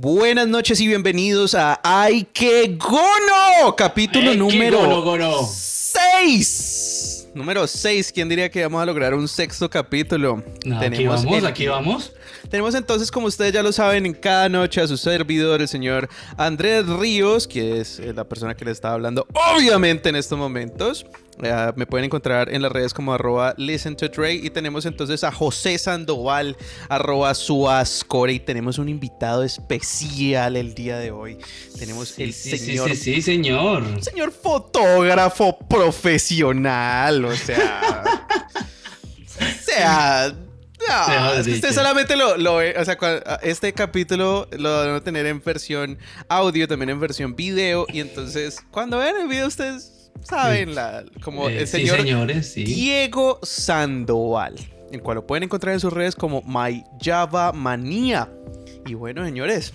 Buenas noches y bienvenidos a Ay que Gono, capítulo número 6. Número 6, ¿quién diría que vamos a lograr un sexto capítulo? aquí vamos, aquí vamos. Tenemos entonces, como ustedes ya lo saben, en cada noche a su servidor, el señor Andrés Ríos, que es la persona que le está hablando, obviamente, en estos momentos. Eh, me pueden encontrar en las redes como arroba listen to Dre. Y tenemos entonces a José Sandoval, arroba suascore. Y tenemos un invitado especial el día de hoy. Tenemos el señor. Sí, sí, sí, señor. Señor fotógrafo profesional. O sea. o sea no, usted solamente lo, ve, o sea, este capítulo lo van a tener en versión audio, también en versión video, y entonces cuando vean el video ustedes saben la, como eh, el señor señores, Diego Sandoval, el cual lo pueden encontrar en sus redes como My Java Manía. Y bueno, señores,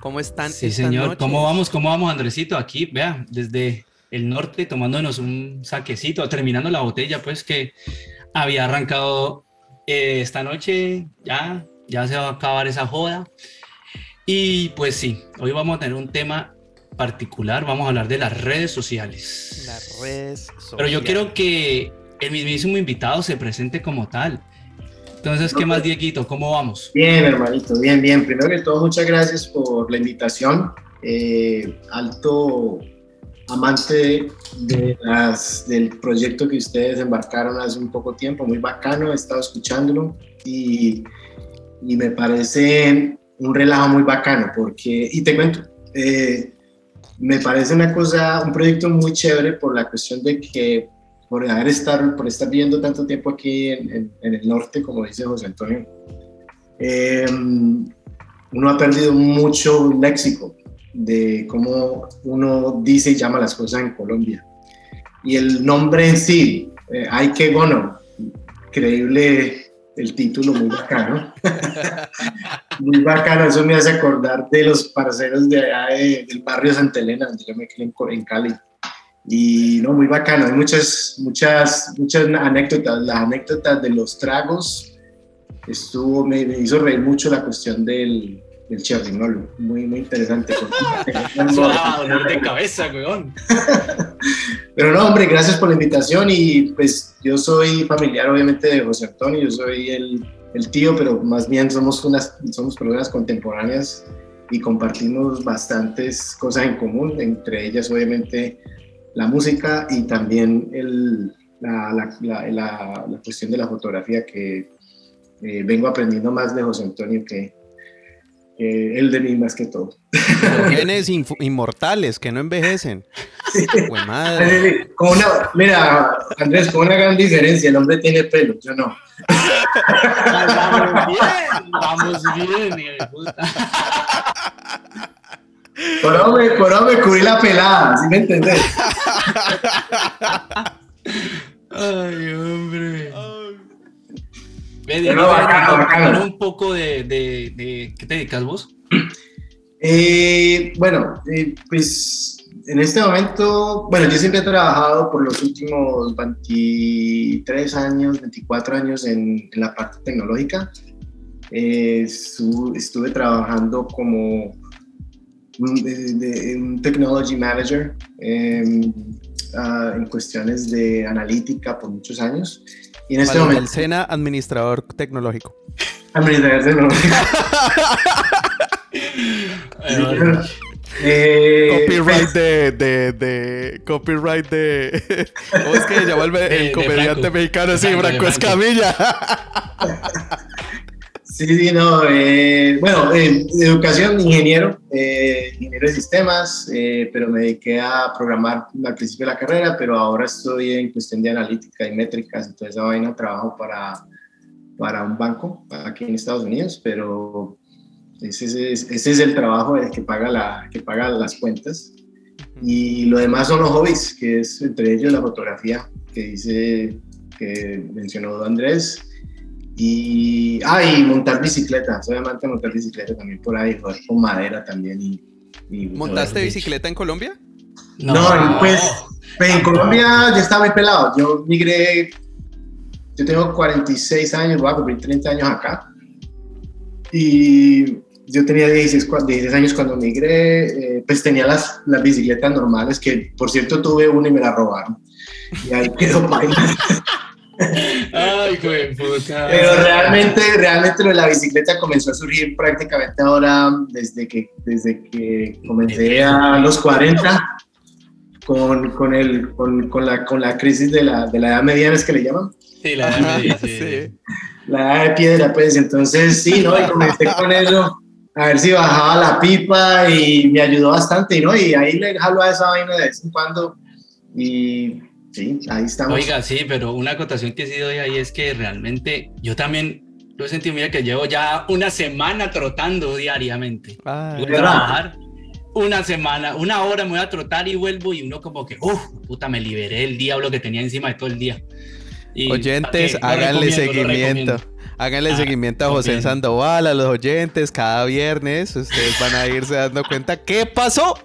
¿cómo están? Sí, señor, ¿cómo vamos? ¿Cómo vamos, Andresito? Aquí, vea, desde el norte tomándonos un saquecito, terminando la botella, pues que había arrancado eh, esta noche ya, ya se va a acabar esa joda. Y pues sí, hoy vamos a tener un tema particular, vamos a hablar de las redes sociales. Las redes sociales. Pero yo quiero que el mismísimo invitado se presente como tal. Entonces, ¿qué más, Dieguito? ¿Cómo vamos? Bien, hermanito, bien, bien. Primero que todo, muchas gracias por la invitación. Eh, alto amante de las, del proyecto que ustedes embarcaron hace un poco tiempo, muy bacano, he estado escuchándolo y, y me parece un relajo muy bacano porque, y te cuento, eh, me parece una cosa, un proyecto muy chévere por la cuestión de que por haber estar, por estar viviendo tanto tiempo aquí en, en, el norte, como dice José Antonio, eh, uno ha perdido mucho léxico, de cómo uno dice y llama las cosas en Colombia. Y el nombre en sí, eh, Ay que Gono, increíble el título, muy bacano. muy bacano, eso me hace acordar de los parceros de allá del barrio Santa Elena, donde yo me quedé en, Cali. Y no, muy bacano, hay muchas, muchas, muchas anécdotas. Las anécdotas de los tragos estuvo, me hizo reír mucho la cuestión del, el cherrinol. Muy, muy interesante. dolor de cabeza, weón. Pero no, hombre, gracias por la invitación y pues yo soy familiar obviamente de José Antonio, yo soy el, el tío, pero más bien somos, unas, somos personas contemporáneas y compartimos bastantes cosas en común, entre ellas obviamente la música y también el, la, la, la, la, cuestión de la fotografía que eh, vengo aprendiendo más de José Antonio que, el de mí más que todo. Genes inmortales que no envejecen. mira, Andrés, con una gran diferencia, el hombre tiene pelo, yo no. Vamos bien, vamos bien. Por hombre, por hombre cubrí la pelada, ¿sí me entendés? Ay, hombre bacano, un poco de, de, qué te dedicas vos? Eh, bueno, eh, pues en este momento, bueno, yo siempre he trabajado por los últimos 23 años, 24 años en, la parte tecnológica. Eh, estuve trabajando como un, technology manager em, ah, en cuestiones de analítica por muchos años y en este momento. El Sena, administrador tecnológico. Administrador tecnológico. Eh, copyright de, de, de, Copyright de. ¿Cómo es que se llama el, comediante mexicano? Sí, Franco Escamilla. Sí, sí, no. Eh, bueno, eh, educación, ingeniero, eh, ingeniero de sistemas, eh, pero me dediqué a programar al principio de la carrera, pero ahora estoy en cuestión de analítica y métricas, entonces esa vaina trabajo para, para un banco aquí en Estados Unidos, pero ese es, ese es el trabajo el que paga, la, que paga las cuentas. Y lo demás son los hobbies, que es entre ellos la fotografía, que dice, que mencionó Andrés y, ah, y montar bicicleta, soy amante de montar bicicleta también por ahí, con madera también. Y, ¿Montaste bicicleta en Colombia? No, pues, pues, en Colombia ya estaba muy pelado. Yo migré, yo tengo 46 años, voy a cumplir 30 años acá. Y yo tenía 16, cua- 16 años cuando migré, eh, pues tenía las, las bicicletas normales, que por cierto tuve una y me la robaron. Y ahí quedó paila. Ay, puta. Pero realmente, realmente lo de la bicicleta comenzó a surgir prácticamente ahora, desde que, desde que comencé a los 40, con, con, el, con, con la, con la crisis de la, de la edad mediana, es que le llaman. Sí, la sí, sí. sí. La edad de piedra, pues. Entonces, sí, ¿no? Y comencé con eso, a ver si bajaba la pipa y me ayudó bastante, ¿no? Y ahí le jalo a esa vaina de vez en cuando. Y sí, ahí estamos. Oiga, sí, pero una acotación que sí doy ahí es que realmente yo también lo he sentido, mira que llevo ya una semana trotando diariamente. Ay, Voy a trabajar una semana, una hora me voy a trotar y vuelvo y uno como que, uff, puta, me liberé el diablo que tenía encima de todo el día. Y, oyentes, háganle seguimiento. Háganle Ah, seguimiento a José bien. Sandoval, a los oyentes, cada viernes. Ustedes van a irse dando cuenta qué pasó.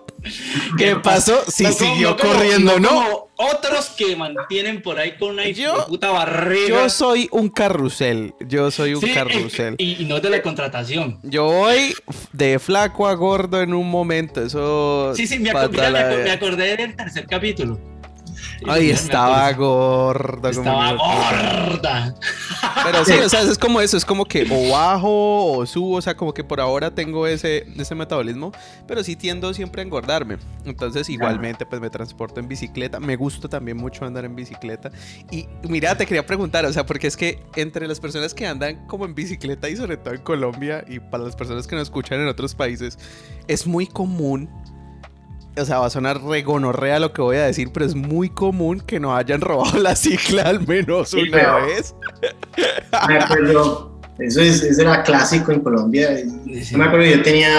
¿Qué pasó? Si No siguió no corriendo, ¿no? como otros que mantienen por ahí con una Yo- puta barriga. Yo soy un carrusel. Yo soy un Sí, carrusel. Y, y no de la contratación. Yo voy de flaco a gordo en un momento. Eso. Sí, sí, mira, me acordé del tercer capítulo. Ay, estaba como Estaba puta. gorda. Pero sí, o sea, es como eso, es como que o bajo o subo, o sea, como que por ahora tengo ese, ese metabolismo, pero sí tiendo siempre a engordarme. Entonces, igualmente, pues me transporto en bicicleta. Me gusta también mucho andar en bicicleta. Y mira, te quería preguntar, o sea, porque es que entre las personas que andan como en bicicleta y sobre todo en Colombia y para las personas que nos escuchan en otros países, es muy común. O sea, va a sonar regonorrea lo que voy a decir, pero es muy común que no hayan robado la cicla al menos Sí, una pero- vez. Me acuerdo, eso, es, eso era clásico en Colombia. Sí. Yo me acuerdo, yo tenía,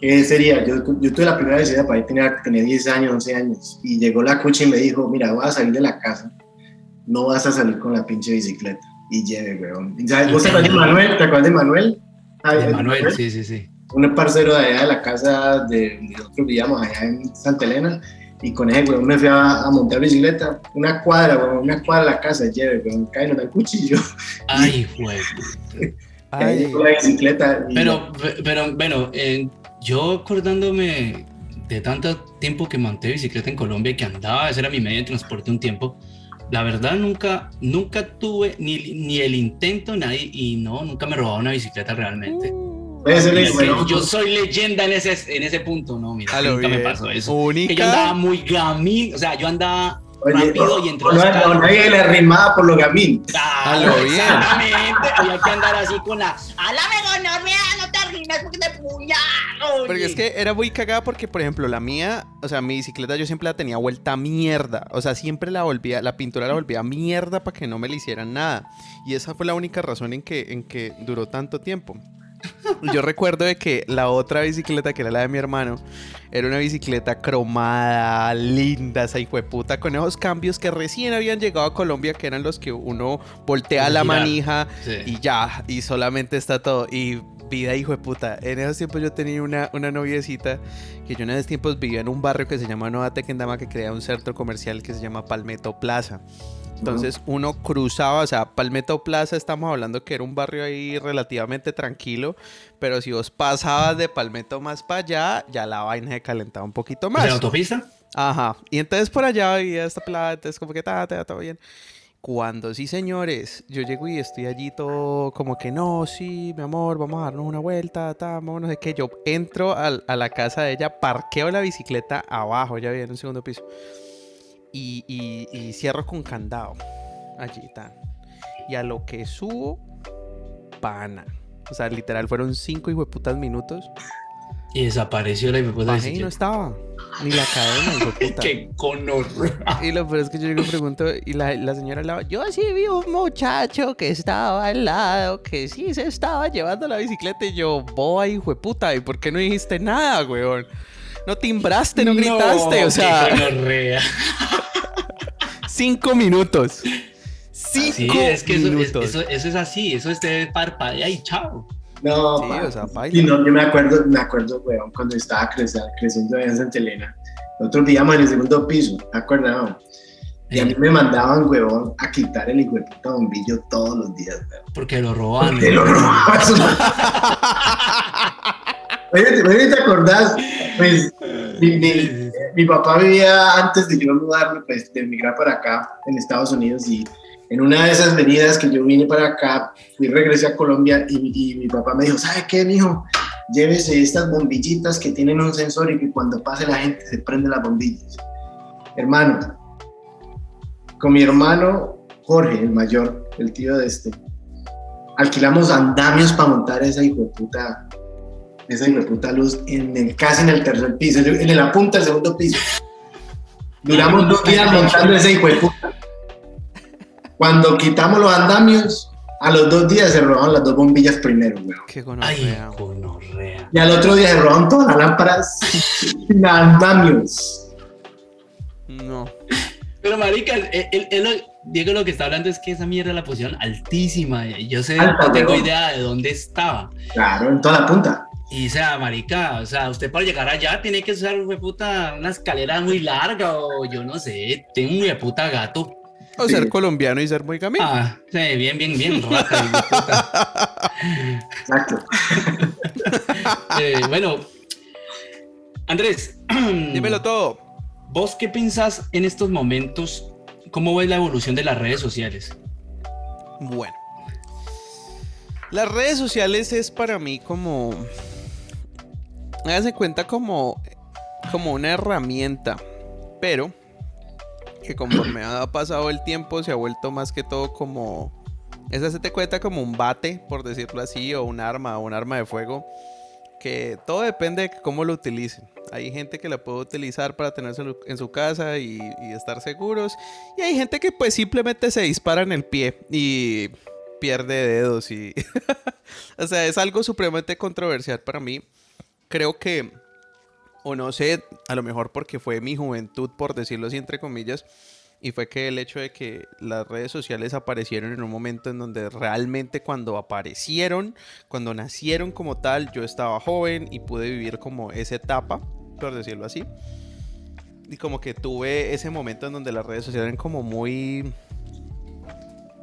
¿qué sería? Yo, yo tuve la primera visita para ahí, tenía, tenía 10 años, 11 años, y llegó la cucha y me dijo, mira, voy a salir de la casa, no vas a salir con la pinche bicicleta. Y lleve, weón. ¿Y ¿Sabes? ¿Vos te acuerdas de Manuel? ¿Te acuerdas de Manuel? Ah, De Manuel, sí, sí, sí. Un parcero de allá de la casa de, de nosotros vivíamos allá en Santa Elena, y con ese weón me fui a, a montar bicicleta, una cuadra, weón, una cuadra de la casa, lleve, weón, cae en el cuchillo. Ay, güey. Ahí Ay, la bicicleta. y- Pero, pero bueno, eh, yo acordándome de tanto tiempo que monté bicicleta en Colombia y que andaba, ese era mi medio de transporte un tiempo. La verdad nunca, nunca tuve ni, ni el intento, nadie, y no, nunca me robaba una bicicleta realmente. El es bueno, yo soy leyenda en ese, en ese punto, no, mira, a lo nunca me bien. pasó eso. Que yo andaba muy gamín, o sea, yo andaba Oye, rápido y o- entre no- carros. o nadie le arrimaba por los gamín. Claro, A lo bien. Exactamente, había que andar así con la. ¡A la megonorrea! ¡No te arrimes porque te puñalo! Porque es que era muy cagada porque, por ejemplo, la mía, o sea, mi bicicleta yo siempre la tenía vuelta a mierda. O sea, siempre la volvía, la pintura la volvía a mierda para que no me le hicieran nada. Y esa fue la única razón en que, en que duró tanto tiempo. Yo recuerdo de que la otra bicicleta, que era la de mi hermano, era una bicicleta cromada, linda, esa puta, con esos cambios que recién habían llegado a Colombia, que eran los que uno voltea la girar. manija Sí. y ya, y solamente está todo. Y vida, hijo de puta. En esos tiempos yo tenía una, una noviecita que yo en esos tiempos vivía en un barrio que se llama Nueva Tequendama, que crea un centro comercial que se llama Palmetto Plaza. Entonces uno cruzaba, o sea, Palmetto Plaza, estamos hablando que era un barrio ahí relativamente tranquilo, pero si vos pasabas de Palmetto más para allá, ya la vaina se calentaba un poquito ¿Es la más. autopista? Ajá. Y entonces por allá había esta plata, entonces como que ta, ta, todo bien. Cuando sí, señores, yo llego y estoy allí todo como que no, sí, mi amor, vamos a darnos una vuelta, ta, vamos, no sé qué. Yo entro al- a, la casa de ella, parqueo la bicicleta abajo, ya viene en un segundo piso. Y, y- y cierro con candado. Allí está. Y a lo que subo, pana. O sea, literal, fueron cinco putas minutos. Y desapareció la hipoputa Bajé y no estaba. Ni la cadena, hijueputa. ¡Qué conor! Y lo peor es que yo llego y pregunto, y la, la señora al lado, yo sí vi un muchacho que estaba al lado, que sí se estaba llevando la bicicleta, y yo, boy, hijo de puta, ¿y por qué no dijiste nada, weón? No timbraste, no gritaste, o sea, cinco minutos. Cinco Sí, es que eso, es, minutos. eso, eso es así, eso es de parpadea y chao. No, Sí, o sea. Sí, no, yo me acuerdo, me acuerdo, weón, cuando estaba creciendo, creciendo allá en Santa Elena. Nosotros vivíamos en el segundo piso, ¿te acuerdas? Y a mí me mandaban, weón, a quitar el hijo de puta bombillo todos los días, weón. Porque lo robaban. Te lo robaban. ¿te acordás? Pues, mi, papá vivía antes de yo mudarme, pues, de emigrar para acá, en Estados Unidos, y en una de esas venidas que yo vine para acá, fui regresé a Colombia y, mi papá me dijo, ¿sabe qué, mijo? Llévese estas bombillitas que tienen un sensor y que cuando pase la gente se prende las bombillas. Hermano, con mi hermano Jorge, el mayor, el tío de este, alquilamos andamios para montar esa hijo de puta esa puta luz en el, casi en el tercer piso, en la punta del segundo piso. Duramos dos días montando ese hijo de puta. Cuando quitamos los andamios, a los dos días se robaron las dos bombillas primero, weón. Qué gonorrea. Y al otro día se robaron todas las lámparas sin andamios. No. Pero marica, Diego lo que está hablando es que esa mierda la pusieron altísima. Yo sé, no tengo idea de dónde estaba. Claro, en toda la punta. Y sea, marica, o sea, usted para llegar allá tiene que usar, puta, una escalera muy larga o yo no sé, tengo un puta gato. O ser colombiano y ser muy camino. Ah, sí, bien, bien, bien, rata. Exacto. eh, bueno, Andrés. Dímelo todo. ¿Vos qué pensás en estos momentos? ¿Cómo ves la evolución de las redes sociales? Bueno. Las redes sociales es para mí como háganse cuenta como, como una herramienta, pero que conforme ha pasado el tiempo se ha vuelto más que todo como... Esa se te cuenta como un bate, por decirlo así, o un arma, o un arma de fuego, que todo depende de cómo lo utilicen. Hay gente que la puede utilizar para tenerse en su casa y, y estar seguros, y hay gente que pues simplemente se dispara en el pie y pierde dedos y... o sea, es algo supremamente controversial para mí creo que, o no sé, a lo mejor porque fue mi juventud, por decirlo así, entre comillas, y fue que el hecho de que las redes sociales aparecieron en un momento en donde realmente cuando aparecieron, cuando nacieron como tal, yo estaba joven y pude vivir como esa etapa, por decirlo así. Y como que tuve ese momento en donde las redes sociales eran como muy,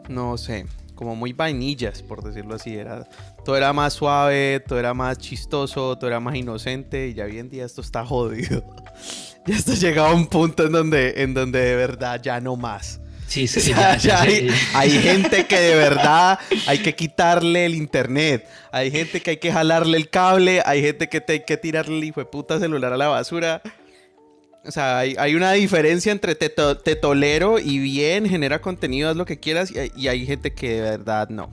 no sé, como muy vainillas, por decirlo así. Era, todo era más suave, todo era más chistoso, todo era más inocente. Y ya hoy en día esto está jodido. ya esto llegado a un punto en donde, en donde de verdad ya no más. Sí, sí, hay, gente que de verdad hay que quitarle el internet. Hay gente que hay que jalarle el cable. Hay gente que hay que tirarle el hijo de puta celular a la basura. O sea, hay, una diferencia entre te, tolero y bien, genera contenido, haz lo que quieras, y, hay gente que de verdad no.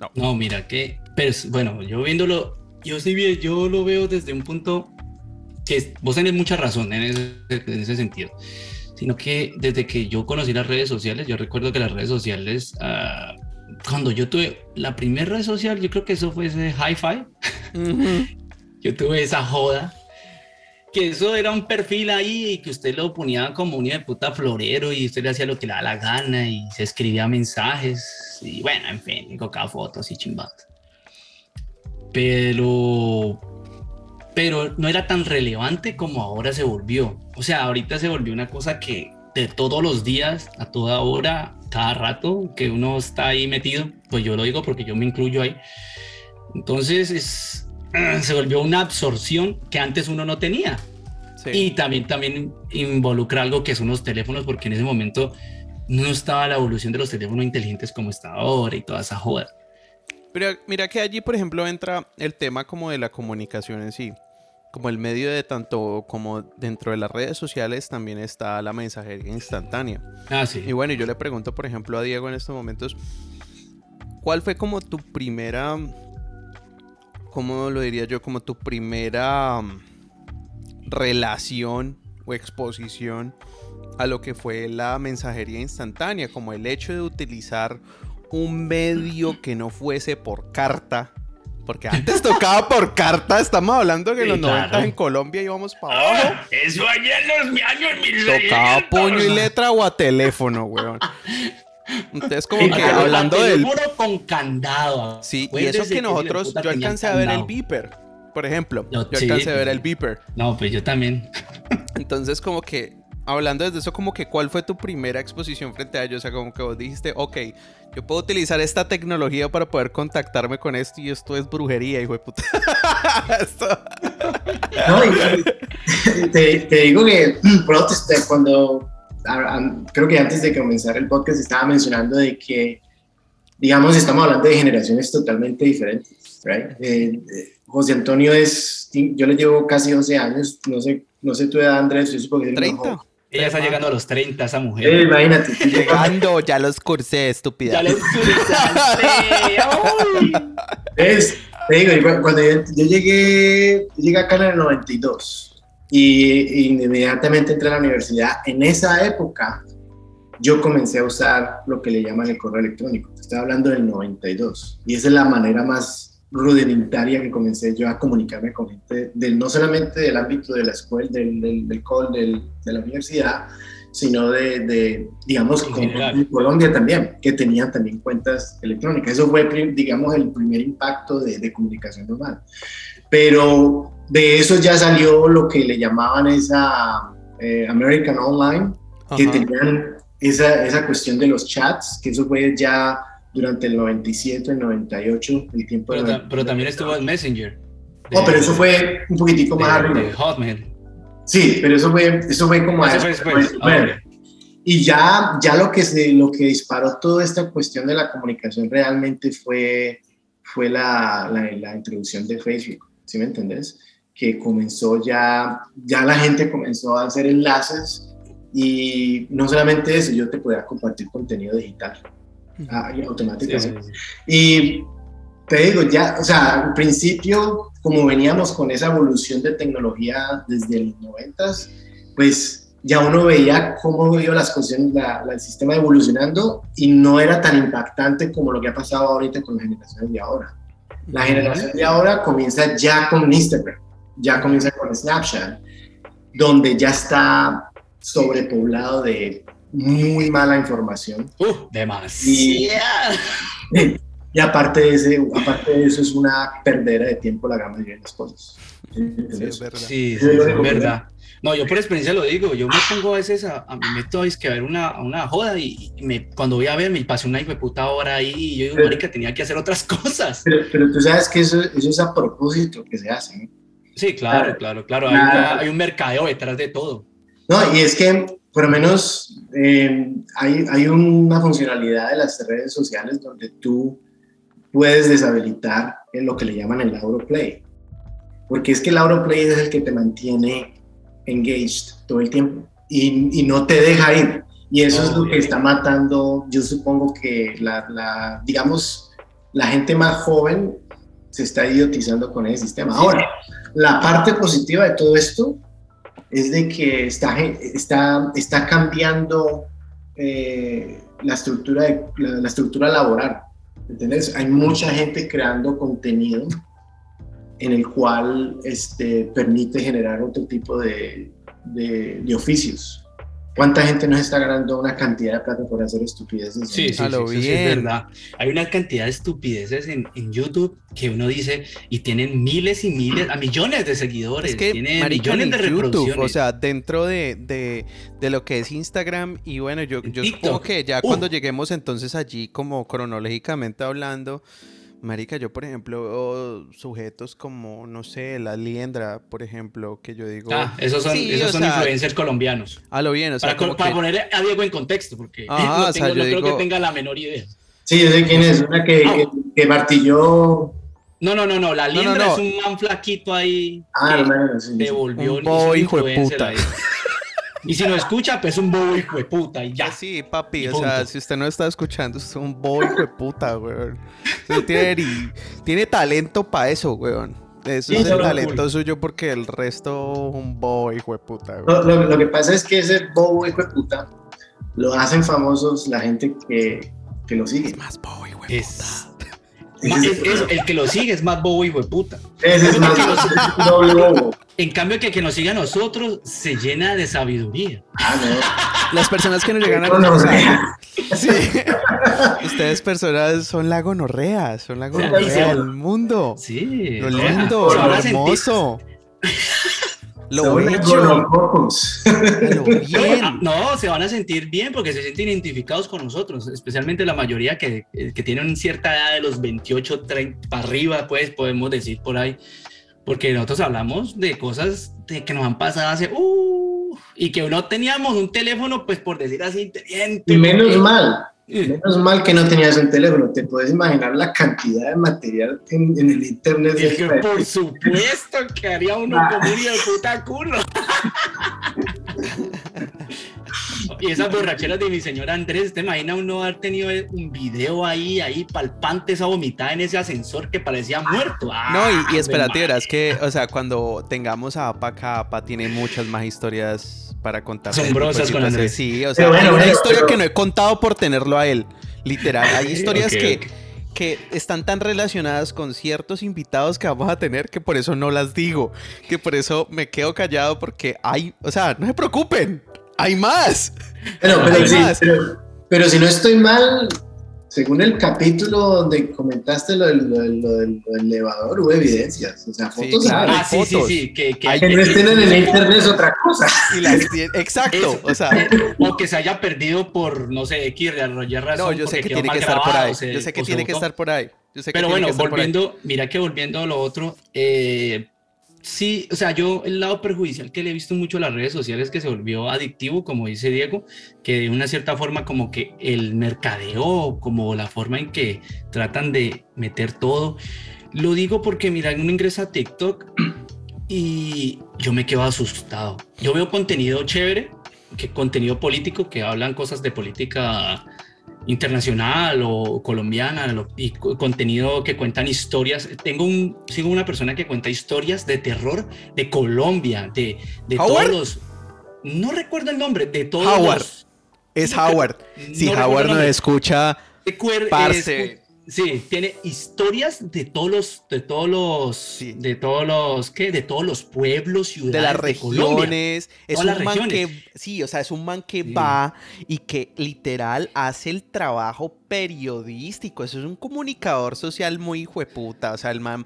No, no mira, que, pero bueno, yo viéndolo, yo sí bien, yo lo veo desde un punto que vos tenés mucha razón en ese, sentido, sino que desde que yo conocí las redes sociales, yo recuerdo que las redes sociales, uh, cuando yo tuve la primera red social, yo creo que eso fue ese hi-fi, yo tuve esa joda que eso era un perfil ahí y que usted lo ponía como un de puta florero y usted le hacía lo que le da la gana y se escribía mensajes y bueno, en fin, colocaba fotos y chimbadas. Pero, pero no era tan relevante como ahora se volvió. O sea, ahorita se volvió una cosa que de todos los días, a toda hora, cada rato que uno está ahí metido, pues yo lo digo porque yo me incluyo ahí. Entonces es, se volvió una absorción que antes uno no tenía. Y también, también involucra algo que son los teléfonos, porque en ese momento no estaba la evolución de los teléfonos inteligentes como está ahora y toda esa joda. Pero mira que allí, por ejemplo, entra el tema como de la comunicación en sí. Como el medio de tanto como dentro de las redes sociales también está la mensajería instantánea. Ah, sí. Y bueno, yo le pregunto, por ejemplo, a Diego en estos momentos, ¿cuál fue como tu primera ¿cómo lo diría yo? Como tu primera mm, relación o exposición a lo que fue la mensajería instantánea, como el hecho de utilizar un medio que no fuese por carta. Porque antes tocaba por carta, estamos hablando que en los 90 en Colombia íbamos para abajo. Ah, eso allá en los años Tocaba puño y letra o a teléfono, weón. Entonces, como que hablando del. con candado. Sí, y eso que nosotros. Yo alcancé a ver el beeper, por ejemplo. yo alcancé a ver el beeper. No, pues yo también. Entonces, como que hablando desde eso, como que cuál fue tu primera exposición frente a ellos, o sea, como que vos dijiste, ok, yo puedo utilizar esta tecnología para poder contactarme con esto y esto es brujería, hijo de puta. no, y, te, te, digo que cuando, creo que antes de comenzar el podcast estaba mencionando de que, digamos, estamos hablando de generaciones totalmente diferentes, right? Eh, eh, José Antonio es, yo le llevo casi 12 años, no sé, no sé tu edad, Andrés, yo supongo que 30. Ella está llegando a los 30, esa mujer. Eh, imagínate. Llegando, ya los cursé, estúpida. Ya los es, te digo, cuando yo, llegué, llegué acá en el 92 y, inmediatamente entré a la universidad, en esa época yo comencé a usar lo que le llaman el correo electrónico. Estoy hablando del 92 y esa es la manera más rudimentaria que comencé yo a comunicarme con gente del, no solamente del ámbito de la escuela, del, del, del call, de la universidad, sino de, de digamos, con, en Colombia también, que tenían también cuentas electrónicas. Eso fue, digamos, el primer impacto de, de, comunicación normal. Pero de eso ya salió lo que le llamaban esa eh, American Online, que tenían esa, esa cuestión de los chats, que eso fue ya durante el 97, el 98, el tiempo pero, de... pero también estuvo en Messenger. No, pero eso fue un poquitico más arriba. De Hotmail. Sí, pero eso fue, eso fue como... Eso fue ah, Y ya, ya lo, que se, lo que disparó toda esta cuestión de la comunicación realmente fue, fue la, la, la introducción de Facebook, ¿sí me entendés? Que comenzó ya, ya la gente comenzó a hacer enlaces y no solamente eso, yo te podía compartir contenido digital ah, automáticamente. Y te digo, ya, o sea, al principio, como veníamos con esa evolución de tecnología desde los 90, pues ya uno veía cómo iba las cuestiones, la, el sistema evolucionando y no era tan impactante como lo que ha pasado ahorita con las generaciones de ahora. La generación de ahora comienza ya con Instagram, ya comienza con Snapchat, donde ya está sobrepoblado de muy mala información. Uh, demasiado. Y, y, aparte, de ese, aparte de eso, es una perdera de tiempo la gran mayoría de las cosas. Sí, es verdad. Sí, es verdad. No, yo por experiencia lo digo, yo me pongo a veces a, a me meto a, que a ver una, una joda y, me, cuando voy a ver me pasé una hijo de puta hora ahí y yo digo, pero, marica, tenía que hacer otras cosas. Pero, pero tú sabes que eso, eso, es a propósito que se hace. ¿no? Sí, claro, claro, claro. Hay, una, hay, un mercadeo detrás de todo. No, y es que por lo menos eh, hay, hay, una funcionalidad de las redes sociales donde tú puedes deshabilitar en lo que le llaman el Auroplay. Porque es que el Auroplay es el que te mantiene engaged todo el tiempo y, y no te deja ir. Y eso es lo que está matando, yo supongo que la, la, digamos, la gente más joven se está idiotizando con ese sistema. Ahora, la parte positiva de todo esto es de que está, está, está cambiando eh, la, estructura la, estructura laboral. ¿entendés? Hay mucha gente creando contenido en el cual este, permite generar otro tipo de, de oficios. ¿Cuánta gente nos está ganando una cantidad de plata por hacer estupideces? Sí, sí, sí, sí, es verdad. Hay una cantidad de estupideces en, en, YouTube que uno dice y tienen miles y miles, a millones de seguidores. Es que, tienen millones de. YouTube, o sea, dentro de, de, de, lo que es Instagram y bueno, yo, yo supongo que ya cuando lleguemos entonces allí como cronológicamente hablando, Marica, yo por ejemplo, sujetos como, no sé, la liendra, por ejemplo, que yo digo... Ah, esos son, esos son influencers colombianos. A lo bien, o sea, Para, para poner a Diego en contexto, porque Ajá, no, tengo, o sea, no digo... creo que tenga la menor idea. Sí, yo sé quién es, una que, ah. que, que martilló... No, no, no, no, la liendra no, no, no. es un man flaquito ahí ah, que sí, devolvió... Un boy, hijo de puta. Ahí. Y si no escucha, pues un bobo hijo de puta y ya. Sí, papi, o sea, si usted no está escuchando, es un bobo hijo de puta, weón. tiene, tiene talento para eso, weón. Eso sí, es el talento suyo porque el resto un bobo hijo de puta, lo, lo, lo, que pasa es que ese bobo hijo de puta lo hacen famosos la gente que, que lo sigue. Es más bobo hijo de puta. Es, es, el que lo sigue es más bobo hijo de puta. Ese es más doble bobo. En cambio, que, que nos siga a nosotros se llena de sabiduría. Ah, no. Las personas que nos llegan a conocer. Sí. Ustedes personas son la gonorrea, son la gonorrea del mundo. Sí. Lo lindo, lo hermoso. Lo gonococos. Lo bien. No, se van a sentir bien porque se sienten identificados con nosotros, especialmente la mayoría que, eh, que tienen cierta edad de los 28, 30 para arriba, pues podemos decir por ahí, porque nosotros hablamos de cosas de que nos han pasado hace, uh, y que no teníamos un teléfono, pues por decir así, inteligente. Y menos porque- mal, menos mal que no tenías un teléfono. Te puedes imaginar la cantidad de material en, en el internet. y que por supuesto que haría uno Ah. como un puta culo. Y esas borracheras de mi señor Andrés, ¿te imaginas uno haber tenido un video ahí, ahí palpante, esa vomitada en ese ascensor que parecía muerto? Ah, No, y, y espérate, de verás que, o sea, cuando tengamos a APA acá, APA tiene muchas más historias para contar. Asombrosas con Andrés. Sí, o sea, bueno, hay una bueno, historia pero- que no he contado por tenerlo a él. Literal, hay historias que, que están tan relacionadas con ciertos invitados que vamos a tener que por eso no las digo. Que por eso me quedo callado porque hay, o sea, no se preocupen, hay más. Pero, Hay pero, sí, más. pero, pero si no estoy mal, según el capítulo donde comentaste lo del, lo del- lo del- lo del elevador, hubo evidencias. O sea, Sí, fotos. claro. Ah, sí, sí, fotos. sí, que, que, Hay Que no estén en el internet es otra cosa. Y las tie- Exacto, o sea, o que se haya perdido por, no sé, X, razón. no, yo sé que tiene que estar por ahí. se- Yo sé que tiene que estar por ahí. Yo sé que Pero bueno, volviendo, mira que volviendo a lo otro, eh, sí, o sea, yo el lado perjudicial que le he visto mucho a las redes sociales que se volvió adictivo, como dice Diego, que de una cierta forma como que el mercadeo, como la forma en que tratan de meter todo, lo digo porque mira, uno ingresa a TikTok y yo me quedo asustado. Yo veo contenido chévere, que contenido político, que hablan cosas de política internacional o colombiana lo- y co- contenido que cuentan historias. Tengo un, sigo una persona que cuenta historias de terror de Colombia, de, de todos los... No recuerdo el nombre, de todos Howard. los... Es no, Howard. Si no Howard no escucha, parce. Sí, tiene historias de todos los, de todos los, Sí. de todos los, ¿qué? De todos los pueblos, ciudades de las regiones. Es un las man regiones. que, sí, o sea, es un man que Sí. va y que literal hace el trabajo periodístico. Eso es un comunicador social muy hijo de puta. O sea, el man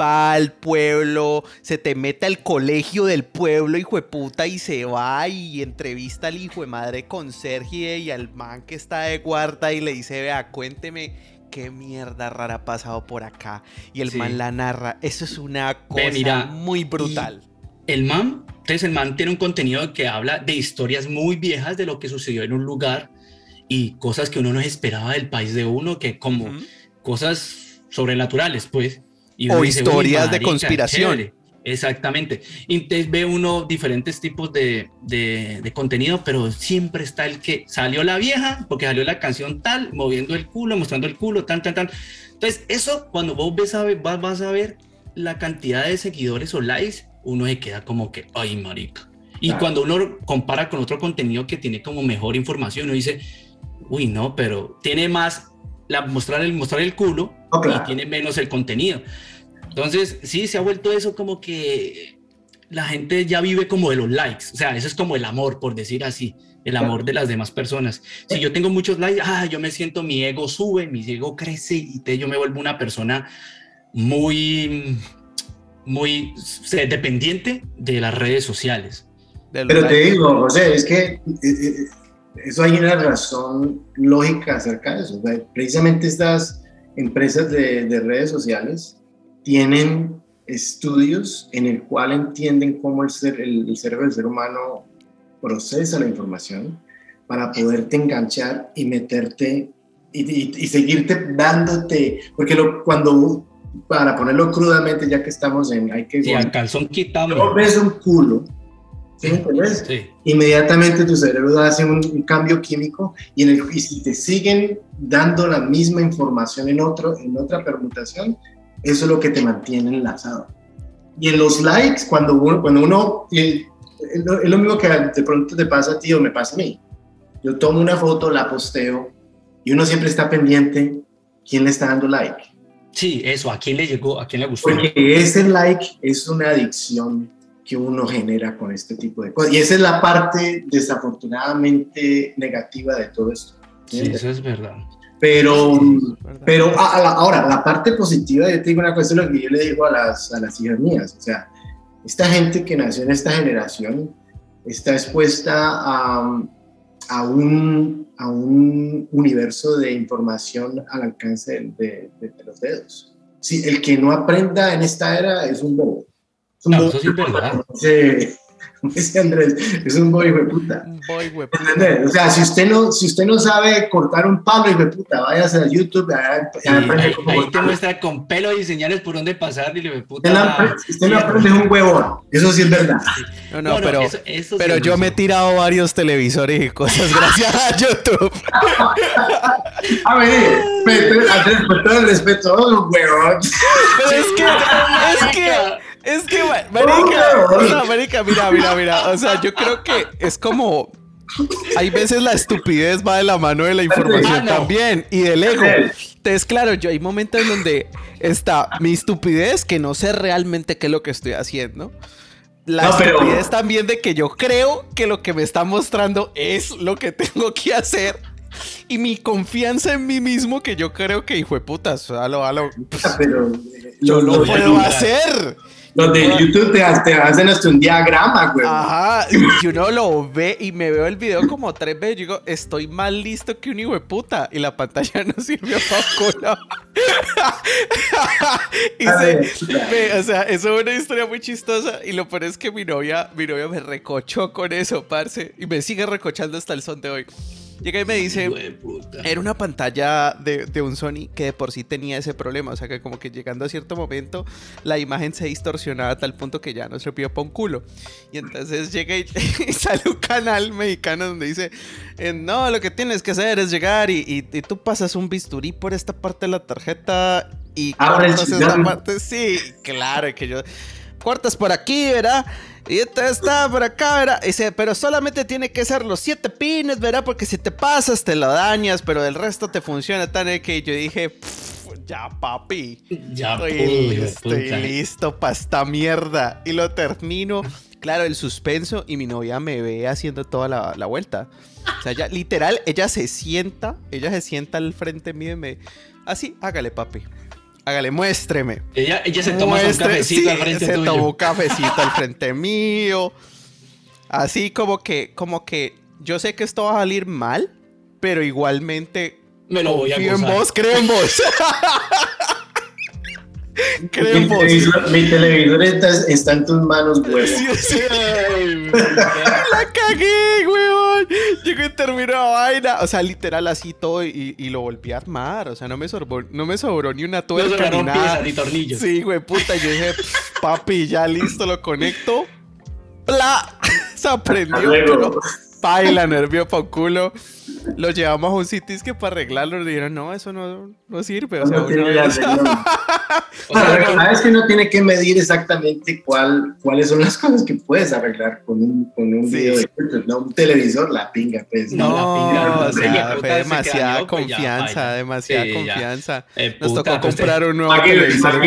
va al pueblo, se te mete al colegio del pueblo, hijo de puta, y se va y entrevista al hijo de madre conserje y al man que está de guarda y le dice, vea, cuénteme. Qué mierda rara ha pasado por acá. Y el Sí. man la narra. Eso es una cosa Ve, mira, muy brutal. El man, entonces el man tiene un contenido que habla de historias muy viejas de lo que sucedió en un lugar y cosas que uno no esperaba del país de uno, que como cosas sobrenaturales, pues. Y O uno dice, "Uy, historias de conspiración". chévere". Exactamente. Entonces ve uno diferentes tipos de, de- de contenido, pero siempre está el que salió la vieja, porque salió la canción tal, moviendo el culo, mostrando el culo, tan, tan, tan. Entonces, eso, cuando vos ves a ver, vas, vas a ver la cantidad de seguidores o likes, uno se queda como que, ay, marica. Y Claro. cuando uno compara con otro contenido que tiene como mejor información, uno dice, uy, no, pero tiene más la, mostrar, el, mostrar el culo claro. y tiene menos el contenido. Entonces, sí, se ha vuelto eso como que la gente ya vive como de los likes. O sea, eso es como el amor, por decir así, el amor de las demás personas. Si yo tengo muchos likes, ah, yo me siento, mi ego sube, mi ego crece y te- yo me vuelvo una persona muy, muy sé, dependiente de las redes sociales. Pero te digo, José, es que eh, eh, eso hay una razón lógica acerca de eso. O sea, precisamente estas empresas de, de redes sociales tienen estudios en el cual entienden cómo el, ser, el, el cerebro del ser humano procesa la información para poderte enganchar y meterte y, y- y seguirte dándote, porque lo, cuando, para ponerlo crudamente, ya que estamos en, hay que... Sí, al calzón quitado. ves un culo, ¿sí entiendes? Sí. inmediatamente tu cerebro hace un, un cambio químico y, en el, y si te siguen dando la misma información en, otro, en otra permutación, eso es lo que te mantiene enlazado. Y en los likes, cuando uno, cuando uno es, lo, es lo mismo que de pronto te pasa a ti o me pasa a mí. Yo tomo una foto, la posteo y uno siempre está pendiente quién le está dando like. sí, eso, ¿a quién le llegó? ¿A quién le gustó? Porque ese like es una adicción que uno genera con este tipo de cosas. Y esa es la parte desafortunadamente negativa de todo esto. Sí, eso es verdad. Pero, pero a- a la- ahora, la parte positiva, yo te digo una cosa, es lo que yo le digo a las, a las hijas mías. O sea, esta gente que nació en esta generación está expuesta a, a, un, a un universo de información al alcance de, los dedos. Sí, el que no aprenda en esta era es un bobo. no, eso sí es verdad. Dice Andrés, es un boy de puta. Un boy puta. O sea, si usted, no, si usted no sabe cortar un palo, de puta, váyase a YouTube. ahí, te muestra con pelo y señales por dónde pasar, y le puta. Si usted no aprende, un huevón. Eso sí es verdad. No, no, pero, pero yo me he tirado varios televisores y cosas gracias a YouTube. a ver, con todo el respeto, un huevón. Pero es que, es que. Es que, marica, o sea, marica, mira, mira, mira. O sea, yo creo que es como. Hay veces la estupidez va de la mano de la información también y del ego. Entonces, claro, yo hay momentos en donde está mi estupidez que no sé realmente qué es lo que estoy haciendo. La estupidez también de que yo creo que lo que me está mostrando es lo que tengo que hacer. Y mi confianza en mí mismo que yo creo que hijo de putas, aló, aló, pero, yo lo puedo hacer. Los de YouTube te, hacen hasta un diagrama, güey. Ajá, y uno lo ve y me veo el video como tres veces. Yo digo, estoy más listo que un hijo de puta. Y la pantalla no sirvió para culo. y se, o sea, eso es una historia muy chistosa. Y lo peor es que mi novia, mi novia me recochó con eso, parce. Y me sigue recochando hasta el son de hoy. Llega y me dice, era una pantalla de, de, un Sony que de por sí tenía ese problema, o sea que como que llegando a cierto momento la imagen se distorsionaba a tal punto que ya no se pidió para un culo. Y entonces llega y, sale un canal mexicano donde dice, eh, no, lo que tienes que hacer es llegar y, y, tú pasas un bisturí por esta parte de la tarjeta y cortas esta parte. Sí, claro, que yo cortas por aquí, ¿verdad? Y esta está por acá, ¿verdad? Dice, pero solamente tiene que ser los siete pines, ¿verdad? Porque si te pasas te lo dañas, pero el resto te funciona tan que yo dije, ya papi, ya estoy, listo para esta mierda. Y lo termino, claro, el suspenso y mi novia me ve haciendo toda la, la vuelta. O sea, ya literal, ella se sienta, ella se sienta al frente mío y me... Así, hágale papi. Hágale, muéstreme. Ella, se toma un cafecito al frente se tuyo. tomó un cafecito al frente mío. Así como que, como que yo sé que esto va a salir mal, pero igualmente me lo voy a confío en vos, creo en vos. creo mi televisor está, en tus manos, güey. la cagué, weón. Llegó y terminó la vaina. O sea, literal así todo y, y, lo volví a armar. O sea, no me sobró, no me sobró ni una tuerca ni nada. ni tornillos. Sí, güey, puta. Yo dije, papi, ya listo, lo conecto. ¡Pla! Se aprendió, pero baila, nervio pa' culo. Lo llevamos a un sitio que para arreglarlo le dijeron, no, eso no, no sirve. O sea, sabes que no tiene que medir exactamente cuál, cuáles son las cosas que puedes arreglar con un, con un video de no un televisor, la pinga, pues. No, la pinga, o sea, fue demasiada pues confianza, demasiada confianza. Eh, Nos tocó pues, comprar un nuevo televisor. lo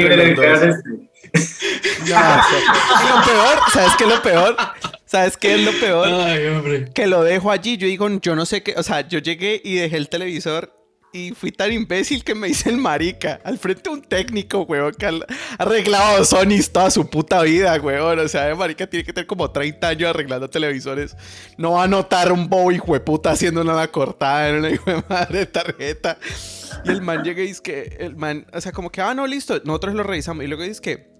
peor, ¿sabes qué es lo peor? ¿Sabes qué es lo peor? Ay, hombre. Que lo dejo allí. Yo digo, yo no sé qué. O sea, yo llegué y dejé el televisor y fui tan imbécil que me hice el marica. Al frente de un técnico, weón, que ha arreglado Sony toda su puta vida, weón. O sea, el marica tiene que tener como 30 años arreglando televisores. No va a notar un bobo hijo de puta haciendo una cortada en una hijo de madre tarjeta. Y el man llega y dice que el man, o sea, como que, ah, no, listo, nosotros lo revisamos. Y luego dice que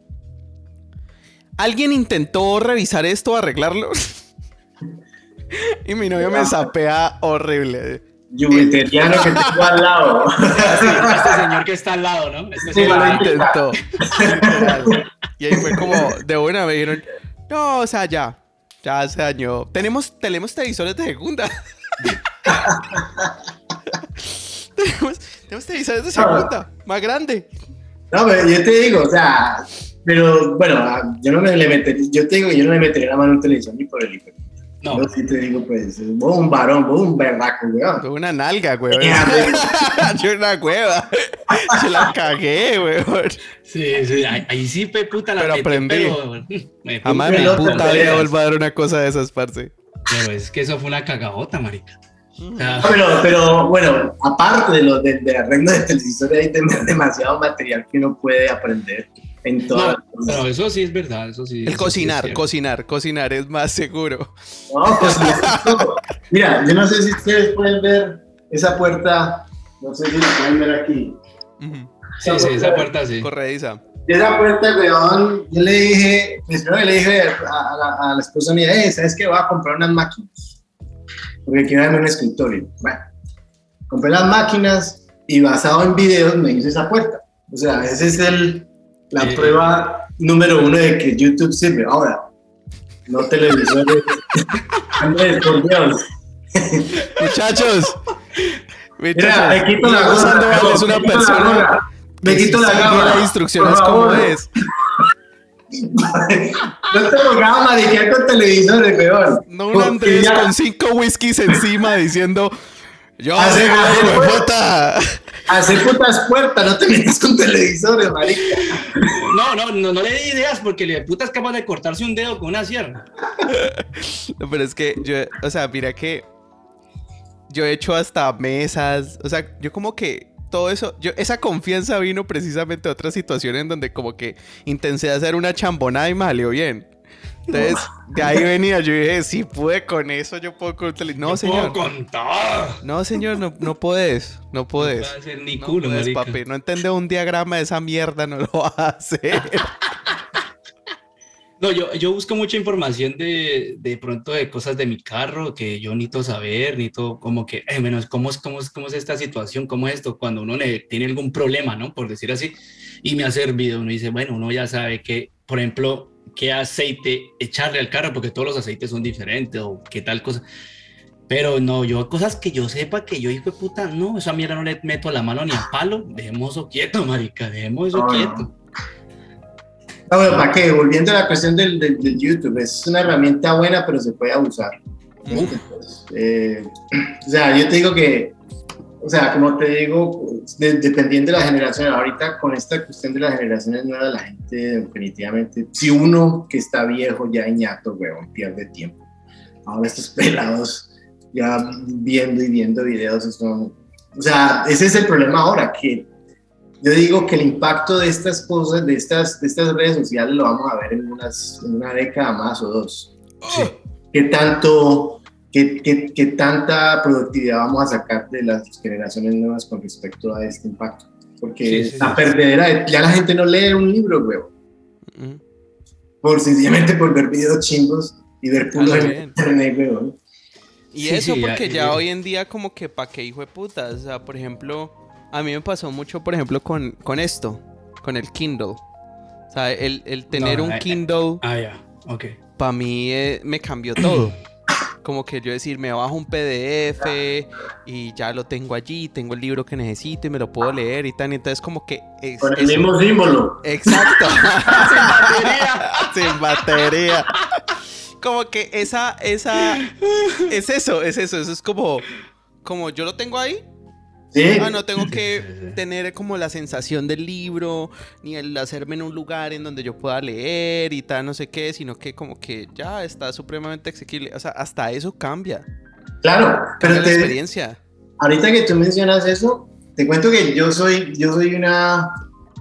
¿Alguien intentó revisar esto, arreglarlo? y mi novio me sapea horrible. Yubiteriano que tengo al lado. este señor que está al lado, ¿no? Este sí, lo intentó. y ahí fue como, de buena me dijeron, no, o sea, ya, ya se dañó. Tenemos, tenemos televisores de segunda. tenemos, tenemos televisores de segunda, más grande. No, pero yo te digo, o sea, pero bueno, ah, yo no me le metería, yo te digo que yo no le metería la mano en televisión ni por el hijo. No. Yo sí te digo, pues, vos un varón, vos un berraco, weón. Una nalga, weón. yo una cueva. Se la cagué, weón. Sí, sí, ahí, sí, pe puta la Pero aprendí. Pero, me Jamás mi puta vida vuelvo a dar una cosa de esas, parce. Pero es que eso fue una cagadota, marica. pero, pero bueno, aparte de lo de, de arreglo de televisores, hay demasiado material que uno puede aprender en todas no, pero eso sí es verdad, eso sí. El cocinar, cocinar, cocinar es más seguro. No, pues mira, yo no sé si ustedes pueden ver esa puerta, no sé si la pueden ver aquí. Sí, sí, esa puerta sí. Corrediza. Esa puerta, weón, yo le dije, primero que le dije a, la, a la esposa mía, eh, ¿sabes qué? Voy a comprar unas máquinas. Porque quiero darme un escritorio. Bueno, compré las máquinas y basado en videos me hice esa puerta. O sea, esa es el, la prueba número uno de que YouTube sirve. Ahora, no televisores. Andrés, por Dios. Muchachos. Mira, me quito la gorra. Es una persona. Me quito la gorra. las instrucciones como es. no te lograba mariquear con televisores, peor. No un Andrés con cinco whiskies encima diciendo. Yo hace puta. Hacer putas puertas, no te metas con televisores, marica. No, no, no, no le di ideas porque le puta es capaz de cortarse un dedo con una sierra. no, pero es que yo, o sea, mira que yo he hecho hasta mesas, o sea, yo como que todo eso, yo, esa confianza vino precisamente de otra situación en donde como que intenté hacer una chambonada y me salió bien. Entonces, de ahí venía, yo dije, si pude con eso, yo puedo con No, yo señor. Puedo con todo. No, señor, no, no puedes. No puedes. No hacer ni culo, no puedes, papi. No entiende un diagrama de esa mierda, no lo vas a hacer. No, yo, yo busco mucha información de, de pronto de cosas de mi carro que yo necesito saber, necesito como que, eh, menos, ¿cómo es, cómo, es, ¿cómo es esta situación? ¿Cómo es esto? Cuando uno le, tiene algún problema, ¿no? Por decir así, y me ha servido, uno dice, bueno, uno ya sabe que, por ejemplo, qué aceite echarle al carro, porque todos los aceites son diferentes o qué tal cosa. Pero no, yo cosas que yo sepa que yo hijo de puta, no, esa mierda no le meto la mano ni a palo, dejemos eso quieto, marica, dejemos eso quieto. No, pero ¿para qué? Volviendo a la cuestión del, del, YouTube, es una herramienta buena, pero se puede abusar. eh, o sea, yo te digo que, o sea, como te digo, de, dependiendo de la generación, ahorita con esta cuestión de las generaciones nuevas, la gente definitivamente, si uno que está viejo ya ñato, weón, pierde tiempo. Ahora estos pelados ya viendo y viendo videos, son, o sea, ese es el problema ahora, que yo digo que el impacto de estas cosas, de estas, de estas redes sociales, lo vamos a ver en, unas, en una década más o dos. Sí. ¿Qué tanto, qué, qué, qué, tanta productividad vamos a sacar de las generaciones nuevas con respecto a este impacto? Porque sí, sí, la perdedera, ya la gente no lee un libro, huevo. Uh -huh. Por sencillamente por ver videos chingos y ver puros en internet, huevo. Y eso porque ya, ya hoy en día como que pa' qué hijo de puta, o sea, por ejemplo a mí me pasó mucho, por ejemplo, con, con esto, con el Kindle. O sea, el, el tener no, un eh, Kindle, ah, ya, ok. para mí eh, me cambió todo. Como que yo decir, me bajo un PDF y ya lo tengo allí, tengo el libro que necesito y me lo puedo leer y tal. Entonces, como que. Es, con el mismo símbolo. Exacto. Sin batería. Sin batería. Como que esa, esa. Es eso, es eso. Eso es como. Como yo lo tengo ahí, ¿Sí? Ah, no tengo que tener como la sensación del libro, ni el hacerme en un lugar en donde yo pueda leer y tal, no sé qué, sino que como que ya está supremamente asequible. O sea, hasta eso cambia. Claro, cambia pero la experiencia. ahorita que tú mencionas eso, te cuento que yo soy, yo soy una,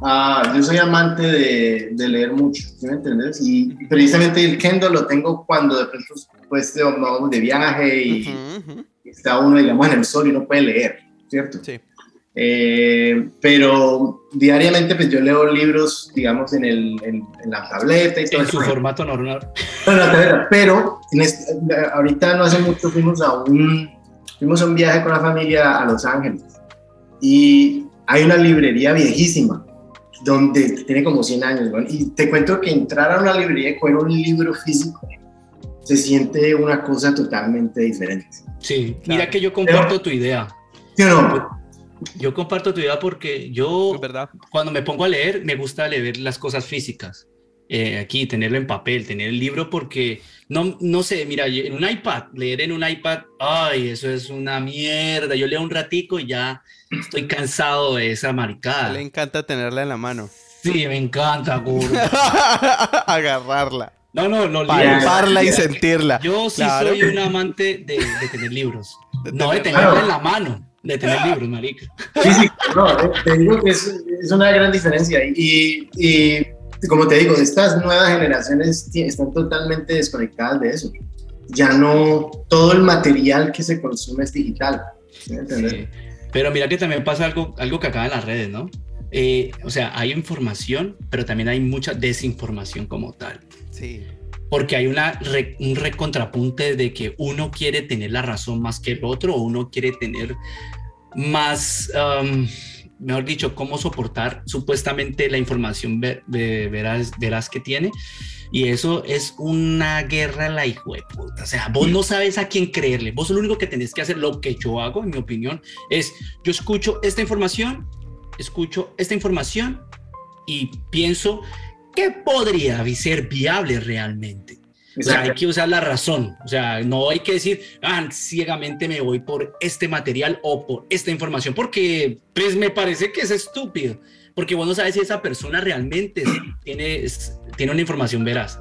uh, yo soy amante de, de, leer mucho, ¿sí me entiendes? Y precisamente el Kindle lo tengo cuando de pronto pues vamos de viaje y uh -huh, uh -huh. está uno, digamos, en el sol y no puede leer. ¿Cierto? Sí. Eh, pero diariamente pues yo leo libros, digamos, en, el, en, en la tableta y todo En su formato normal. No, no, pero en este, ahorita no hace mucho fuimos a un, fuimos a un viaje con la familia a Los Ángeles y hay una librería viejísima donde tiene como 100 años, ¿no? y te cuento que entrar a una librería y coger un libro físico se siente una cosa totalmente diferente. Sí, claro. mira que yo comparto pero, tu idea. ¿Sí o no? Yo comparto tu idea porque yo, verdad. cuando me pongo a leer, me gusta leer las cosas físicas. Eh, aquí, tenerlo en papel, tener el libro, porque no, no sé, mira, en un iPad, leer en un iPad, ay, eso es una mierda. Yo leo un ratico y ya estoy cansado de esa maricada. Le encanta tenerla en la mano. Sí, me encanta, curva. Agarrarla. No, no, no. Palparla y sentirla. Yo sí Claro. soy un amante de, de tener libros. De no de tener- tenerla Claro. en la mano, de tener libros, marica. Sí, sí, no, te digo que es, es una gran diferencia. Y, y como te digo, estas nuevas generaciones están totalmente desconectadas de eso. Ya no, todo el material que se consume es digital. ¿sí? Pero mira que también pasa algo, algo que acaba en las redes, ¿no? Eh, o sea, hay información, pero también hay mucha desinformación como tal. Sí. Porque hay una un recontrapunte de que uno quiere tener la razón más que el otro, o uno quiere tener más, um, mejor dicho, cómo soportar supuestamente la información veraz, veraz que tiene. Y eso es una guerra la hijo de puta. O sea, vos no sabes a quién creerle. Vos lo único que tenés que hacer, lo que yo hago, en mi opinión, es yo escucho esta información, escucho esta información y pienso que podría ser viable realmente. O sea, hay que usar la razón. O sea, no hay que decir, ah, ciegamente me voy por este material o por esta información, porque pues me parece que es estúpido. Porque vos no sabes si esa persona realmente tiene, tiene una información veraz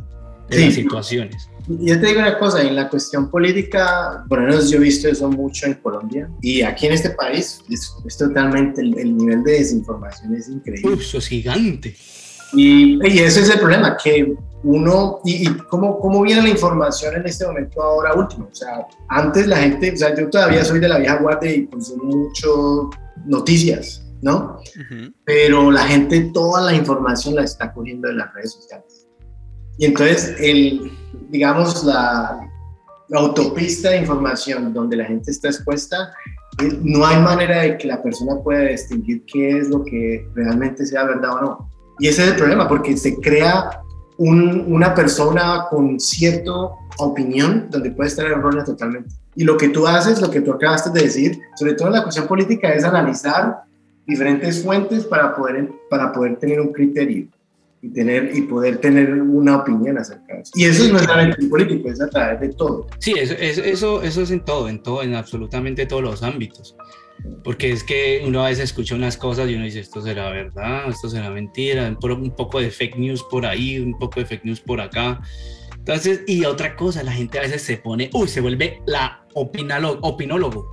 de las situaciones. Yo te digo una cosa, en la cuestión política, por lo menos yo he visto eso mucho en Colombia y aquí en este país es, totalmente, el, el, nivel de desinformación es increíble. Uf, eso es gigante. Y, y, ese es el problema, que uno, y, y, cómo, cómo viene la información en este momento ahora último. O sea, antes la gente, o sea, yo todavía soy de la vieja guardia y consumo mucho noticias, ¿no? Uh -huh. Pero la gente toda la información la está cogiendo de las redes sociales. Y entonces, el, digamos, la, la autopista de información donde la gente está expuesta, eh, no hay manera de que la persona pueda distinguir qué es lo que realmente sea verdad o no. Y ese es el problema, porque se crea un, una persona con cierta opinión donde puede estar errónea totalmente. Y lo que tú haces, lo que tú acabaste de decir, sobre todo en la cuestión política, es analizar diferentes fuentes para poder, para poder tener un criterio y, tener, y poder tener una opinión acerca de eso. Y eso no es solamente político, es a través de todo. Sí, eso, eso, eso es en todo, en todo, en absolutamente todos los ámbitos. Porque es que uno a veces escucha unas cosas y uno dice, esto será verdad, esto será mentira, un poco de fake news por ahí, un poco de fake news por acá. Entonces, y otra cosa, la gente a veces se pone, uy, se vuelve la opinólogo, opinólogo.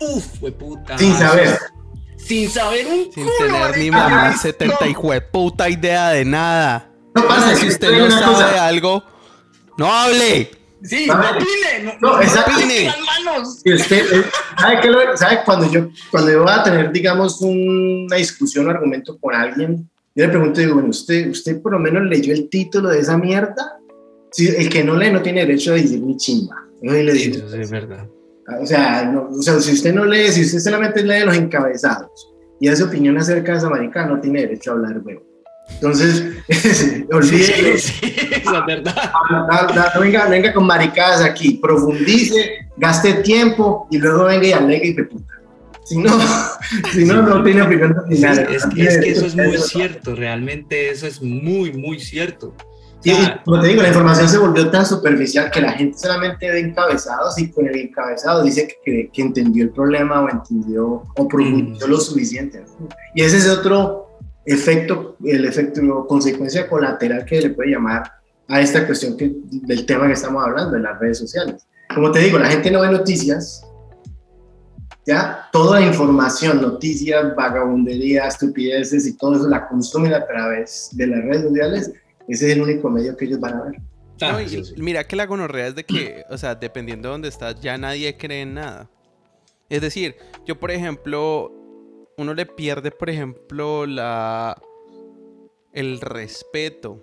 Uf, fue puta. Sin saber. Sin saber un Sin culo, tener ni mamá 70 hijo de puta idea de nada. No pasa, si usted no sabe cosa. algo, no hable. Sí, no opine, No, exacto. opine. las manos. Y usted, eh, ¿sabe, qué lo- sabe cuando yo cuando yo voy a tener, digamos, una discusión o argumento con alguien, yo le pregunto, digo, bueno, ¿usted, usted por lo menos leyó el título de esa mierda? Si, el que no lee no tiene derecho a decir ni chimba. Ahí le Sí, digo, eso sí es verdad. o, sea, no- o sea, si usted no lee, si usted solamente lee los encabezados y hace opinión acerca de esa marica, no tiene derecho a hablar, huevo. Entonces, olvídelo. Sí, sí, es verdad. No, no, no venga, no venga con maricadas aquí, profundice, gaste tiempo y luego venga y alegue y te puta. Si no, si no, no tiene opinión final. es, que, es que eso es muy cierto, realmente eso es muy, muy cierto. Y, como te digo, la información se volvió tan superficial que la gente solamente ve encabezados y con el encabezado dice que, que, que entendió el problema o entendió o profundizó Mm. lo suficiente. Y ese es otro efecto, el efecto, o consecuencia colateral que le puede llamar a esta cuestión que, del tema que estamos hablando, de las redes sociales. Como te digo, la gente no ve noticias, ¿ya? Toda la información, noticias, vagabundería, estupideces y todo eso la consumen a través de las redes sociales. Ese es el único medio que ellos van a ver. ah, No, y. Mira que la gonorrea es de que, o sea, dependiendo de dónde estás, ya nadie cree en nada. Es decir, yo por ejemplo, uno le pierde, por ejemplo, la el respeto,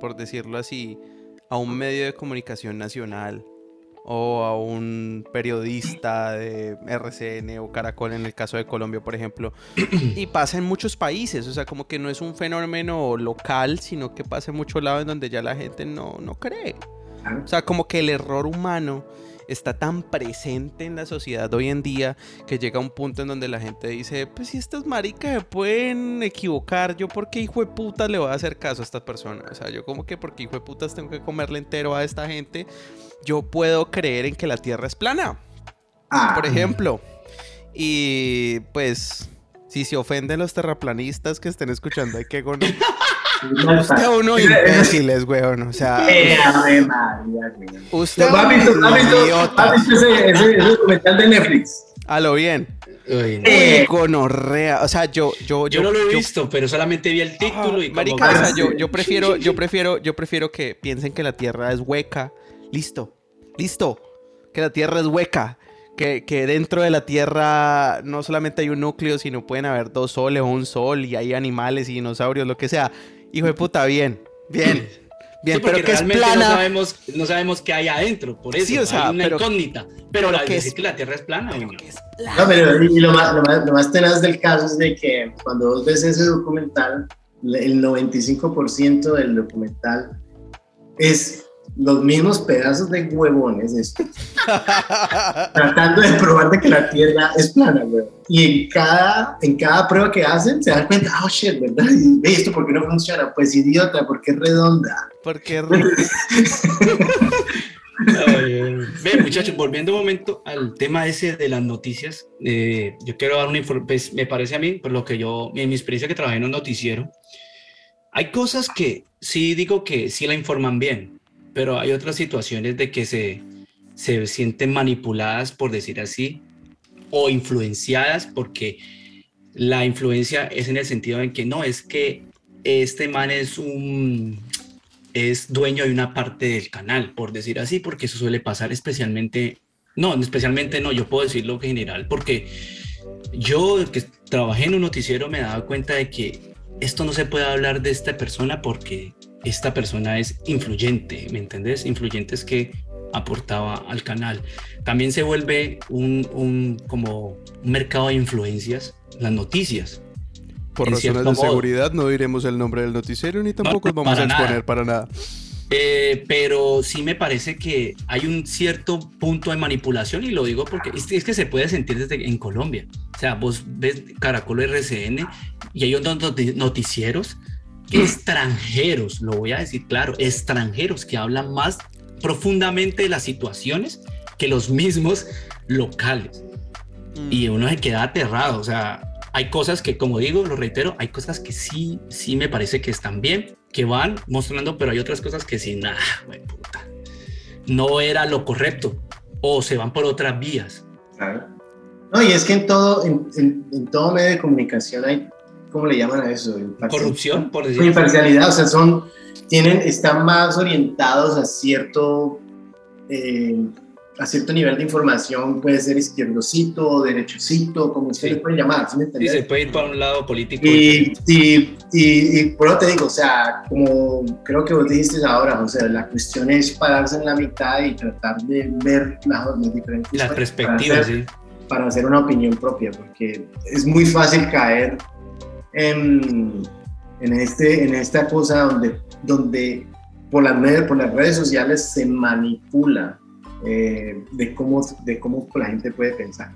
por decirlo así, a un medio de comunicación nacional o a un periodista de RCN o Caracol en el caso de Colombia, por ejemplo. y pasa en muchos países, o sea, como que no es un fenómeno local, sino que pasa en muchos lados en donde ya la gente no, no cree. Claro. O sea, como que el error humano está tan presente en la sociedad hoy en día que llega a un punto en donde la gente dice, pues si estas maricas se pueden equivocar, yo por qué hijo de puta le voy a hacer caso a estas personas. O sea, yo como que porque hijo de putas tengo que comerle entero a esta gente, yo puedo creer en que la Tierra es plana, Ah, por ejemplo. Y pues... Si se ofenden los terraplanistas que estén escuchando, hay que gono. Usted uno imbéciles, weón. O sea, Eh, usted ¿Has visto, has visto- ese, ese, ese documental de Netflix? A lo bien. Uy, no. Gonorrea. O sea, yo, yo, Yo no lo he visto, pero solamente vi el título y Marica, o sea, yo, yo prefiero, yo prefiero, yo prefiero que piensen que la Tierra es hueca. Listo, listo. Que la Tierra es hueca. Que, que dentro de la Tierra no solamente hay un núcleo, sino pueden haber dos soles o un sol y hay animales y dinosaurios, lo que sea. Hijo de puta, bien, bien, bien. Sí, porque pero que es plana. No sabemos, no sabemos qué hay adentro, por eso Sí, o sea, hay una pero- incógnita. Pero, pero la, que decir es- que la Tierra es plana, pero uy, que es No, pero y lo más, lo, más, lo más tenaz del caso es de que cuando vos ves ese documental, el 95% del documental es los mismos pedazos de huevones estos, tratando de probar de que la Tierra es plana, güey. Y en cada, en cada prueba que hacen se dan cuenta, oh shit, ¿verdad? Y ve esto, ¿por qué no funciona? Pues idiota, porque es redonda. Porque Ay, ay. Ve, muchachos, volviendo un momento al tema ese de las noticias, eh, yo quiero dar una información, me parece a mí, por lo que yo, en mi experiencia que trabajé en un noticiero, hay cosas que sí digo que sí la informan bien, pero hay otras situaciones de que se, se sienten manipuladas, por decir así, o influenciadas, porque la influencia es en el sentido en que no, es que este man es un es dueño de una parte del canal, por decir así, porque eso suele pasar especialmente, no, especialmente no, yo puedo decirlo que general, porque yo que trabajé en un noticiero me daba cuenta de que esto no se puede hablar de esta persona porque esta persona es influyente, ¿me entendés? Influyente es que aportaba al canal. También se vuelve un, un como un mercado de influencias, las noticias. Por razones de modo. seguridad no diremos el nombre del noticiero ni tampoco no, vamos a nada. exponer para nada. Eh, pero sí me parece que hay un cierto punto de manipulación y lo digo porque es, es que se puede sentir desde en Colombia. O sea, vos ves Caracol RCN y hay noti- noticieros extranjeros, lo voy a decir claro, extranjeros que hablan más profundamente de las situaciones que los mismos locales. Y uno se queda aterrado, o sea, hay cosas que, como digo, lo reitero, hay cosas que sí, sí me parece que están bien, que van mostrando, pero hay otras cosas que sí, nada, puta, no era lo correcto, o se van por otras vías. ¿sabes? No, y es que en todo, en, en- en todo medio de comunicación hay, ¿cómo le llaman a eso? Corrupción, por decir Con así. imparcialidad, o sea, son, tienen, están más orientados a cierto, eh, a cierto nivel de información, puede ser izquierdocito o derechocito, como ustedes Sí. le pueden llamar, ¿sí me Sí, se puede ir para un lado político. Y, y, y, y por eso te digo, o sea, como creo que vos dijiste ahora, o sea, la cuestión es pararse en la mitad y tratar de ver las, las diferentes las perspectivas, para hacer, sí. para hacer una opinión propia, porque es muy fácil caer en, en, este, en esta cosa donde, donde por, las, redes- por las redes sociales se manipula eh, de, cómo, de cómo la gente puede pensar.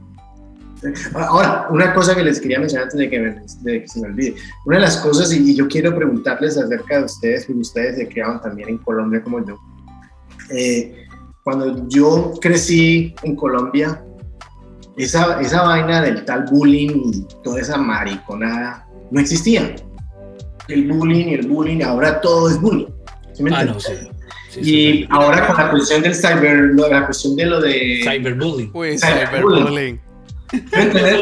Ahora, una cosa que les quería mencionar antes de que, me- de que se me olvide. Una de las cosas, y, yo quiero preguntarles acerca de ustedes, porque ustedes se criaron también en Colombia como yo. Eh, cuando yo crecí en Colombia, esa, esa vaina del tal bullying y toda esa mariconada no existía. El bullying y el bullying, ahora todo es bullying. ¿sí me Ah, entiendes? no, sí. Sí, Y ahora con la cuestión del cyber, lo- la cuestión de lo de... Cyberbullying. Uy, Cyberbullying.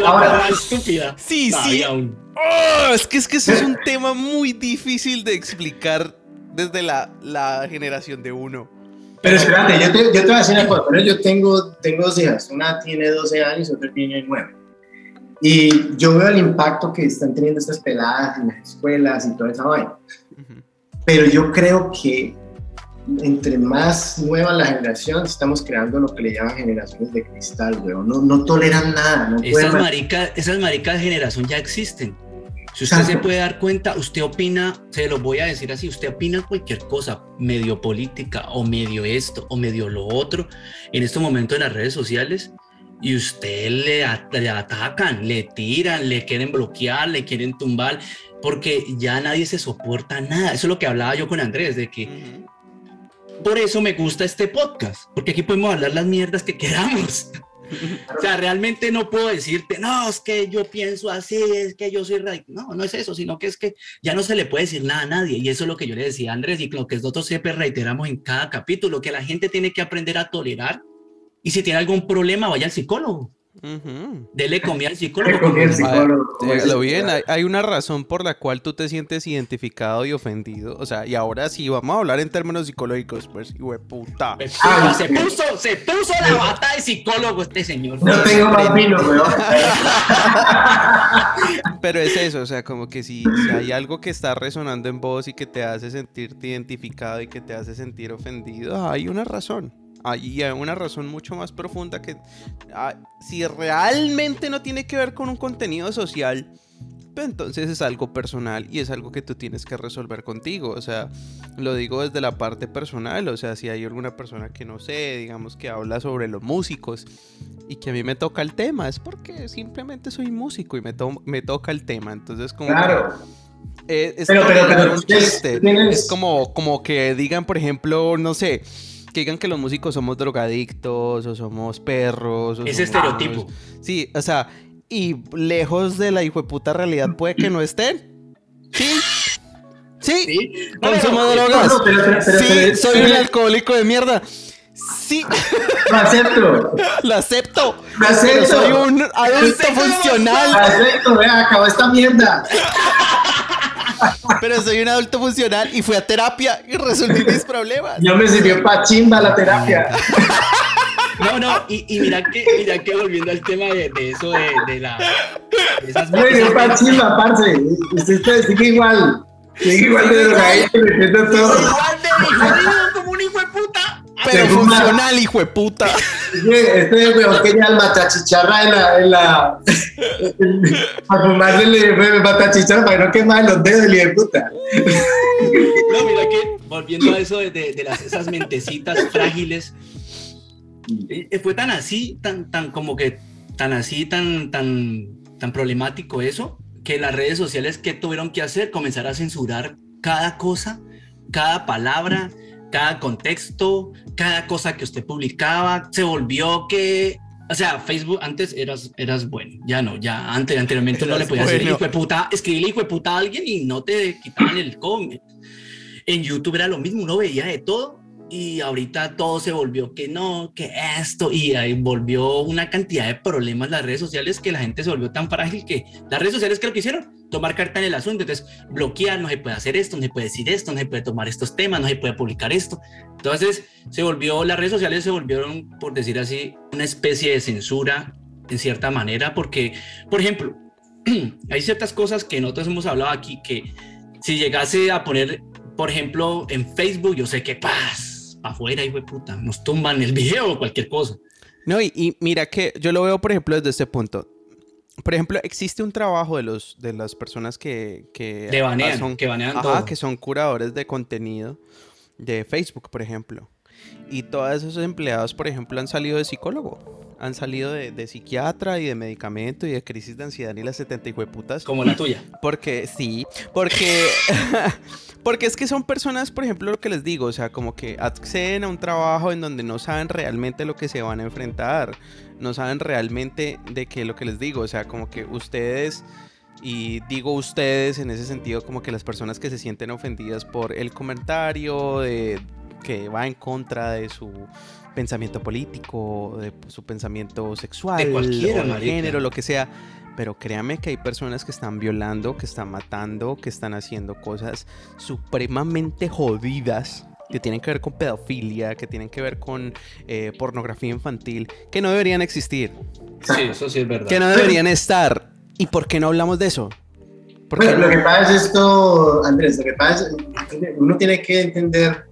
Ahora, estúpida. Sí, sí. Oh, es que es que eso es un tema muy difícil de explicar desde la, la generación de uno. Pero espérate, yo te, yo te voy a decir una cosa. Pero yo tengo, tengo dos hijas. Una tiene 12 años y otra tiene 9. Y yo veo el impacto que están teniendo estas peladas en las escuelas y toda esa vaina. Ujú. Pero yo creo que entre más nueva la generación, estamos creando lo que le llaman generaciones de cristal, weón. No, no toleran nada. No Esas maricas, esas maricas de generación ya existen. Si usted Exacto. se puede dar cuenta, usted opina, se lo voy a decir así, usted opina cualquier cosa, medio política o medio esto o medio lo otro, en estos momentos en las redes sociales, y usted le, at- le atacan, le tiran, le quieren bloquear, le quieren tumbar, porque ya nadie se soporta nada. Eso es lo que hablaba yo con Andrés, de que Ujú. por eso me gusta este podcast, porque aquí podemos hablar las mierdas que queramos. O sea, realmente no puedo decirte, no, es que yo pienso así, es que yo soy radical. No, no es eso, sino que es que ya no se le puede decir nada a nadie. Y eso es lo que yo le decía a Andrés y lo que nosotros siempre reiteramos en cada capítulo, que la gente tiene que aprender a tolerar. Y si tiene algún problema, vaya al psicólogo. Dele comida al psicólogo. lo bien, hay, una razón por la cual tú te sientes identificado y ofendido. O sea, y ahora sí, vamos a hablar en términos psicológicos, pues, puta. Ah, se, puso, se puso la bata de psicólogo este señor. No tengo más vino, weón. Pero es eso, o sea, como que si, si hay algo que está resonando en vos y que te hace sentirte identificado y que te hace sentir ofendido, hay una razón hay una razón mucho más profunda que ah, si realmente no tiene que ver con un contenido social, pues entonces es algo personal y es algo que tú tienes que resolver contigo. O sea, lo digo desde la parte personal. O sea, si hay alguna persona que no sé, digamos que habla sobre los músicos y que a mí me toca el tema, es porque simplemente soy músico y me, me toca el tema. Entonces, como. Claro. es, pero, pero, es como, como que digan, por ejemplo, no sé que digan que los músicos somos drogadictos o somos perros. Ese estereotipo. Sí, o sea, y lejos de la hijo de puta realidad puede que no estén. Sí. Sí. Consumo drogas. sí, soy un alcohólico de mierda. Sí. Lo acepto. Lo acepto. Lo acepto. soy un adulto funcional. Lo acepto, vea, acabó esta mierda. Pero soy un adulto funcional y fui a terapia y resolví mis problemas. Yo me sirvió pa' chimba la terapia. No, no, y, mira, que, mira que volviendo al tema de, eso, de, de la. De esas me sirvió pa' chimba, parce. Usted sigue igual. Sigue igual de drogadito, todo. Igual de jodido Pero funcional, hijo de puta. Este weón quería el matachicharra en la. En la para fumarle el matachicharra para no quemar los dedos, hijo de puta. No, mira que volviendo a eso de, de, las, esas mentecitas frágiles, eh, fue tan así, tan, tan como que tan así, tan, tan, tan problemático eso, que las redes sociales que tuvieron que hacer, comenzar a censurar cada cosa, cada palabra cada contexto, cada cosa que usted publicaba, se volvió que, o sea, Facebook antes eras, eras bueno, ya no, ya antes, anteriormente no le podías decir hijo de puta, escribirle hijo de puta a alguien y no te quitaban el comment. En YouTube era lo mismo, uno veía de todo y ahorita todo se volvió que no, que esto, y ahí volvió una cantidad de problemas las redes sociales que la gente se volvió tan frágil que las redes sociales que lo que hicieron, tomar carta en el asunto, entonces bloquear, no se puede hacer esto, no se puede decir esto, no se puede tomar estos temas, no se puede publicar esto. Entonces se volvió, las redes sociales se volvieron, por decir así, una especie de censura en cierta manera, porque, por ejemplo, hay ciertas cosas que nosotros hemos hablado aquí que si llegase a poner, por ejemplo, en Facebook, yo sé que paz afuera, de puta, nos tumban el video o cualquier cosa. No, y, mira que yo lo veo, por ejemplo, desde este punto. Por ejemplo, existe un trabajo de, los, de las personas que... que son, que banean que son curadores de contenido de Facebook, por ejemplo. Y todos esos empleados, por ejemplo, han salido de psicólogo. Han salido de, psiquiatra y de medicamento y de crisis de ansiedad y las 70 putas. Como la tuya. Porque, sí, porque... porque es que son personas, por ejemplo, lo que les digo, o sea, como que acceden a un trabajo en donde no saben realmente lo que se van a enfrentar. No saben realmente de qué lo que les digo. O sea, como que ustedes... Y digo ustedes en ese sentido como que las personas que se sienten ofendidas por el comentario de, que va en contra de su pensamiento político, de su pensamiento sexual, de cualquier género, lo que sea. Pero créame que hay personas que están violando, que están matando, que están haciendo cosas supremamente jodidas que tienen que ver con pedofilia, que tienen que ver con eh, pornografía infantil, que no deberían existir. Sí, eso sí es verdad. Que no deberían estar. ¿Y por qué no hablamos de eso? Bueno, lo que pasa es esto, Andrés, lo que pasa es uno tiene que entender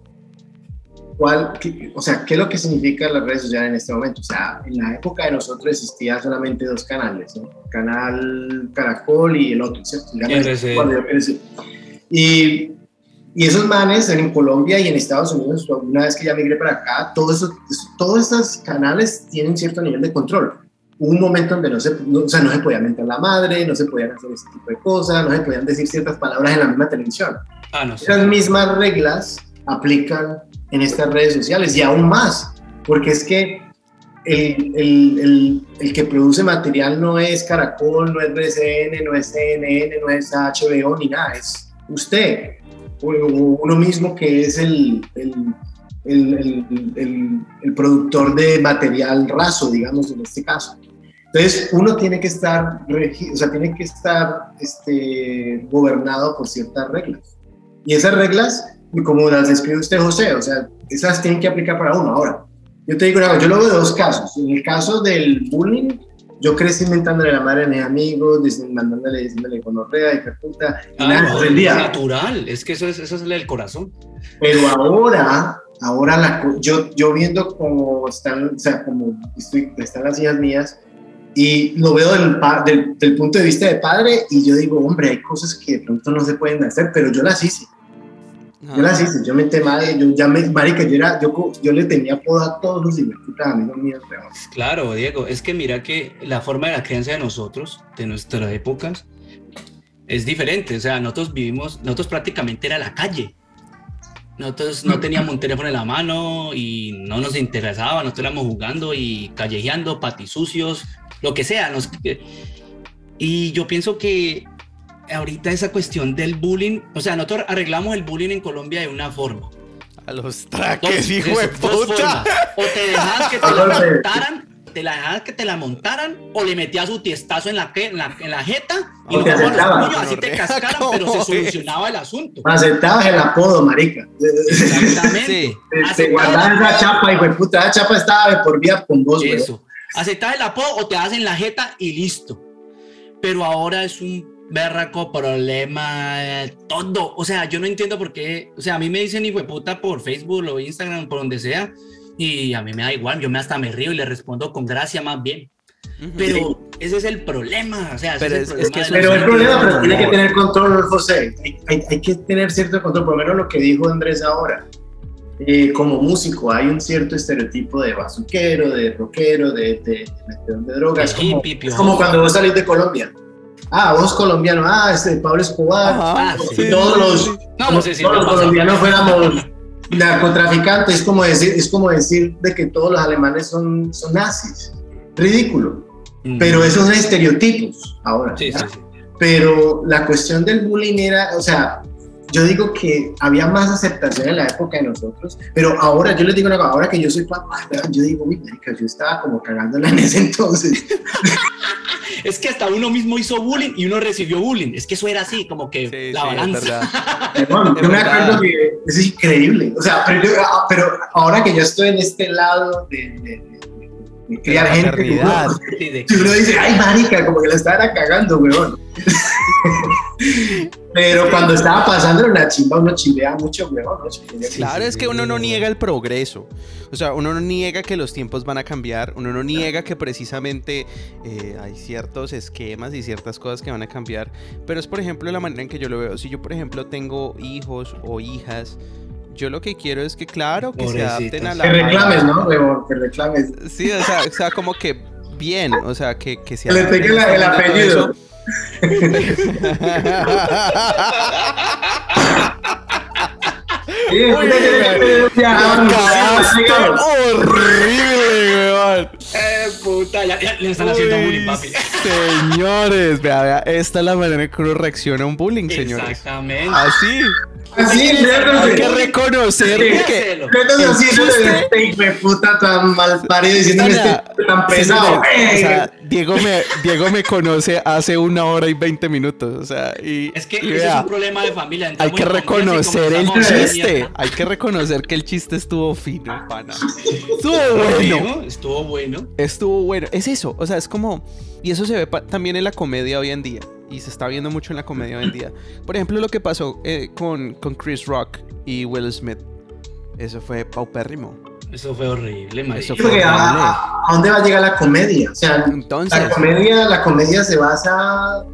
cuál, o sea, qué es lo que significa las redes sociales en este momento. O sea, en la época de nosotros existían solamente dos canales, ¿no? Canal Caracol y el otro, ¿cierto? Y, y esos manes en Colombia y en Estados Unidos, una vez que ya migré para acá, todo eso, todos estos canales tienen cierto nivel de control. Hubo un momento donde no se, o sea, no se podía mentar la madre, no se podían hacer ese tipo de cosas, no se podían decir ciertas palabras en la misma televisión. Ah, no Esas mismas reglas aplican en estas redes sociales y aún más, porque es que el, el, el, que produce material no es Caracol, no es RCN, no es CNN, no es HBO ni nada, es usted, uno mismo que es el, el productor de material raso, digamos en este caso. Entonces, uno tiene que estar, o sea, tiene que estar este, gobernado por ciertas reglas. Y esas reglas, como las describe usted, José, o sea, esas tienen que aplicar para uno. Ahora, yo te digo, yo lo veo de dos casos. En el caso del bullying, yo crecí inventándole la madre a mis amigos, mandándole, diciéndole gonorrea y puta, y ah, nada, no, es natural, es que eso es, eso es el corazón. Pero ahora, ahora la, yo, yo viendo cómo están, o sea, como estoy, están las hijas mías, y lo veo del, del, del, punto de vista de padre, y yo digo, hombre, hay cosas que de pronto no se pueden hacer, pero yo las hice. Yo las hice, yo me madre, yo ya me, marica, yo, era, yo, yo le tenía poda a todos los a amigos míos. Claro, Diego, es que mira que la forma de la creencia de nosotros, de nuestras épocas, es diferente. O sea, nosotros vivimos, nosotros prácticamente era la calle. Nosotros no teníamos un teléfono en la mano y no nos interesaba, nosotros éramos jugando y callejeando, patisucios, lo que sea. Nos, y yo pienso que ahorita esa cuestión del bullying, o sea, nosotros arreglamos el bullying en Colombia de una forma. A los traques, hijo de puta. O te dejas que te la montaran, te la dejas que te la montaran, o le metías su tiestazo en la, en la, en la jeta y no así te cascaran, pero se solucionaba el asunto. Aceptabas el apodo, marica. Exactamente. Te, guardabas esa chapa, hijo de puta, esa chapa estaba de por vía con vos, Eso. Aceptabas el apodo o te hacen la jeta y listo. Pero ahora es un berraco problema, todo. O sea, yo no entiendo por qué. O sea, a mí me dicen hijo de puta por Facebook o Instagram, por donde sea, y a mí me da igual. Yo me hasta me río y le respondo con gracia más bien. Pero ese es el problema. O sea, pero, es, el que pero el problema, pero tiene que tener control, José. Hay, hay, que tener cierto control. Por lo menos lo que dijo Andrés ahora. Eh, como músico hay un cierto estereotipo de bazuquero, de rockero, de, de, de, drogas. Como, es como cuando vos salís de Colombia ah, vos colombiano, ah, este Pablo Escobar, ah, todos los, no, sé si todos los colombianos fuéramos narcotraficantes, es como decir, es como decir de que todos los alemanes son, son nazis, ridículo. Mm. Pero esos son estereotipos ahora. Sí, sí, Pero la cuestión del bullying era, o sea, yo digo que había más aceptación en la época de nosotros, pero ahora, yo les digo una cosa, ahora que yo soy papá, yo digo, uy, yo estaba como cagándola en ese entonces. es que hasta uno mismo hizo bullying y uno recibió bullying. Es que eso era así, como que la balanza. yo me acuerdo que es increíble. O sea, pero, ahora que yo estoy en este lado de, de, criar gente, uno, dice, ay, marica, como que la estaban cagando, weón. Pero cuando estaba pasando una chimba, uno chileaba mucho, weón. Claro, es que uno no niega el progreso. O sea, uno no niega que los tiempos van a cambiar. Uno no niega que precisamente eh, hay ciertos esquemas y ciertas cosas que van a cambiar. Pero es, por ejemplo, la manera en que yo lo veo. Si yo, por ejemplo, tengo hijos o hijas yo lo que quiero es que, claro, que se adapten a la. Que reclames, ¿no? Que reclames. Sí, o sea, o sea, como que bien, o sea, que, que se. Le pegue el apellido. Horrible, weón. Eh, puta, ya, le están haciendo bullying, papi. Señores, vea, vea, esta es la manera en que uno reacciona a un bullying, señores. Exactamente. Así. Así, hay que reconocer que este puta tan mal parido diciendo este tan pesado. O sea, Diego me, Diego me conoce hace una hora y veinte minutos. O sea, y, es que ese es un problema de familia. Hay que reconocer el chiste. Hay que reconocer que el chiste estuvo fino, pana. Estuvo bueno. Estuvo bueno. Estuvo bueno. Es eso. O sea, es como. Y eso se ve también en la comedia hoy en día y se está viendo mucho en la comedia hoy en día. Por ejemplo, lo que pasó eh, con, con Chris Rock y Will Smith. Eso fue paupérrimo. Eso fue horrible, Eso fue A, dónde va a llegar la comedia? O sea, Entonces, la comedia, la comedia se basa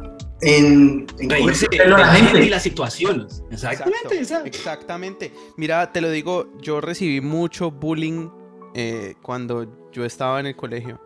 en, en reírse de la gente y las situaciones. Exactamente, exactamente. Mira, te lo digo, yo recibí mucho bullying eh, cuando yo estaba en el colegio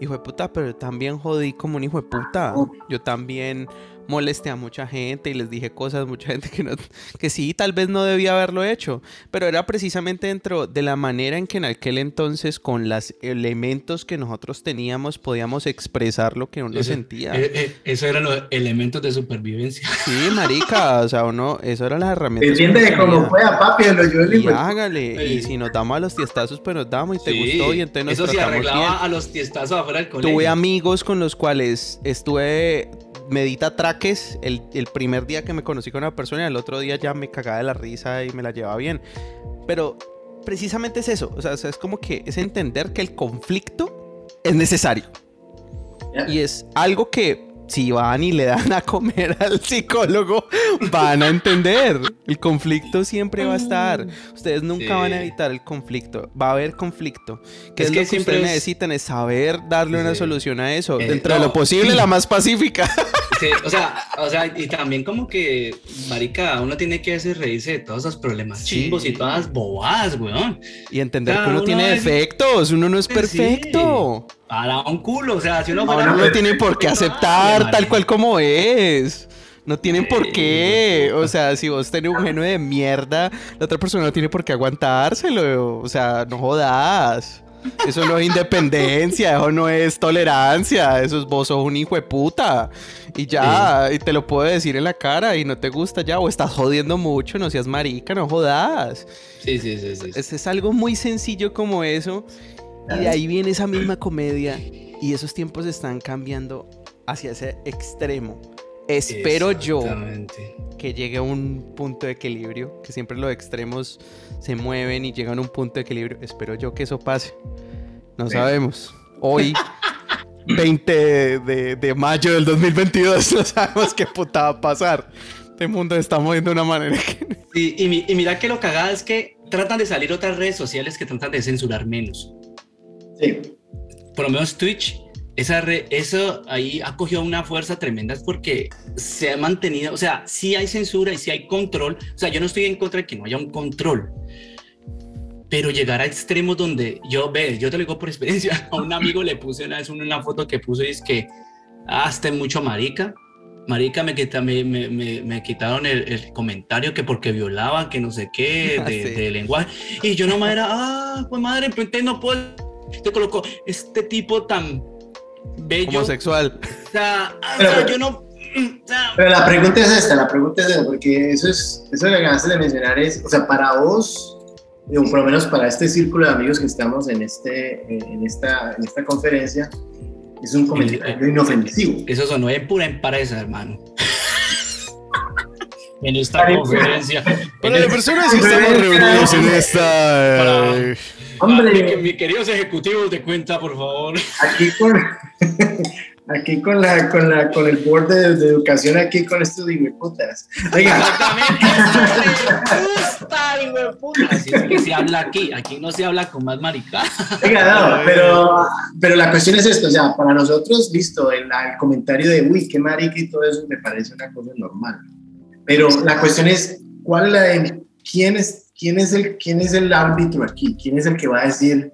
hijo de puta, pero también jodí como un hijo de puta. Yo también molesté a mucha gente y les dije cosas, mucha gente que, no, que sí, tal vez no debía haberlo hecho, pero era precisamente dentro de la manera en que en aquel entonces con los elementos que nosotros teníamos podíamos expresar lo que uno sentía. Eh, eh, eso eran los elementos de supervivencia. Sí, marica, o sea, uno, eso eran las herramientas. Depende de cómo pueda, papi, lo yo Y hágale, y si nos damos a los tiestazos, pues nos damos y te gustó y entonces nos Eso se arreglaba a los tiestazos afuera del colegio. Tuve amigos con los cuales estuve medita traques el, el, primer día que me conocí con una persona y el otro día ya me cagaba de la risa y me la llevaba bien. Pero precisamente es eso, o sea, es como que es entender que el conflicto es necesario. Y es algo que si van y le dan a comer al psicólogo, van a entender. El conflicto siempre va a estar. Ustedes nunca van a evitar el conflicto. Va a haber conflicto. ¿Qué es, lo que, siempre ustedes necesitan? Es saber darle una solución a eso. Eh, Dentro de lo posible, la más pacífica. Sí, o sea, o sea, y también como que, marica, uno tiene que hacer reírse de todos esos problemas chimbos y todas bobadas, weón. Y entender que uno, tiene defectos, uno no es perfecto. Para un culo, o sea, si uno fuera... no tiene por qué aceptar tal cual como es. No tienen por qué. O sea, si vos tenés un genio de mierda, la otra persona no tiene por qué aguantárselo. O sea, no jodas. Eso no es independencia, eso no es tolerancia, eso es vos sos un hijo de puta. Y ya, y te lo puedo decir en la cara y no te gusta ya, o estás jodiendo mucho, no seas marica, no jodas. Sí, sí, sí. sí. Es, es algo muy sencillo como eso. Y de ahí viene esa misma comedia. Y esos tiempos están cambiando hacia ese extremo. Espero yo que llegue a un punto de equilibrio, que siempre los extremos se mueven y llegan a un punto de equilibrio. Espero yo que eso pase. No sabemos. Hoy, 20 de, de, mayo del 2022, no sabemos qué puta va a pasar. Este mundo está moviendo de una manera que... Y, y, mira que lo cagada es que tratan de salir otras redes sociales que tratan de censurar menos. Sí. Por lo menos Twitch esa eso ahí ha cogido una fuerza tremenda porque se ha mantenido, o sea, sí hay censura y sí hay control, o sea, yo no estoy en contra de que no haya un control, pero llegar a extremos donde yo, ve, yo te lo digo por experiencia, a un amigo le puse una vez una foto que puso y es que, hasta ah, mucho marica, marica me, quita, me, me, me, quitaron el, comentario que porque violaba, que no sé qué, ah, de, lenguaje, y yo no era, ah, pues madre, pues no puedo, te coloco este tipo tan bello. Homosexual. O sea, pero, yo no. pero la pregunta es esta, la pregunta es esta, porque eso es, eso que acabaste de mencionar es, o sea, para vos, o por lo menos para este círculo de amigos que estamos en, este, en, esta, en esta conferencia, es un comentario inofensivo. Eso sonó de pura empresa, hermano. en esta conferencia. Para las personas que estamos reunidos en esta... Hombre, mis queridos ejecutivos de cuenta, por favor. Aquí con, aquí con, la, con, la, con el board de, educación, aquí con estos putas. Exactamente. Así es que se habla aquí. Aquí no se habla con más maricada. no, pero, pero la cuestión es esto, o sea, para nosotros, listo, el, el comentario de, uy, qué marica y todo eso me parece una cosa normal. Pero la cuestión es, ¿cuál es la de quién es ¿quién es, el, ¿quién es el árbitro aquí? ¿Quién es el que va a decir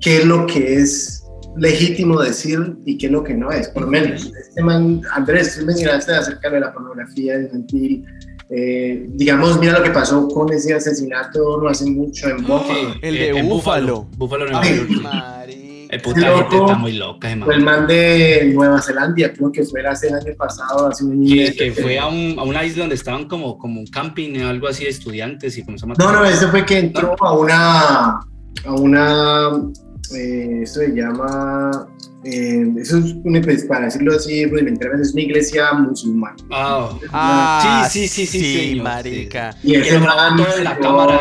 qué es lo que es legítimo decir y qué es lo que no es? Por lo menos, este man, Andrés, tú mencionaste acerca de la pornografía infantil. Eh, digamos, mira lo que pasó con ese asesinato no hace mucho en Búfalo. El de Búfalo. Búfalo, Búfalo el puta gente está muy loca, Fue el man de Nueva Zelanda, creo que fue hace el año pasado, hace un año. Que, fue a, un, a, una isla donde estaban como, como un camping, algo así de estudiantes y comenzó a No, no, ese fue que entró a una, a una, eh, eso se llama, eh, eso es un, pues, para decirlo así rudimentalmente, es una iglesia musulmana. Ah, ah sí, sí, sí, sí, sí, marica. Y ese man, la cámara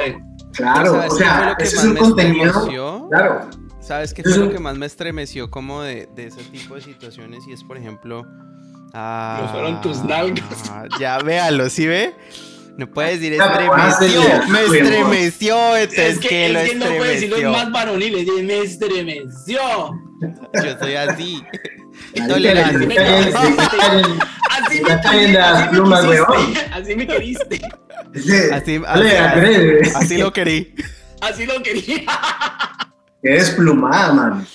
Claro, o sea, ese es un contenido, claro ¿Sabes qué fue lo que más me estremeció como de, de ese tipo de situaciones? Y es, por ejemplo... Ah, fueron tus nalgas. ya, véalo, ¿sí ve? No puedes decir estremeció, me estremeció, es, es que, es que no puede decir los más varoniles, me estremeció. Yo soy así. Tolerante. Así me queriste. Así me queriste. Así, así, así lo querí. Así lo quería. Qué desplumada, man.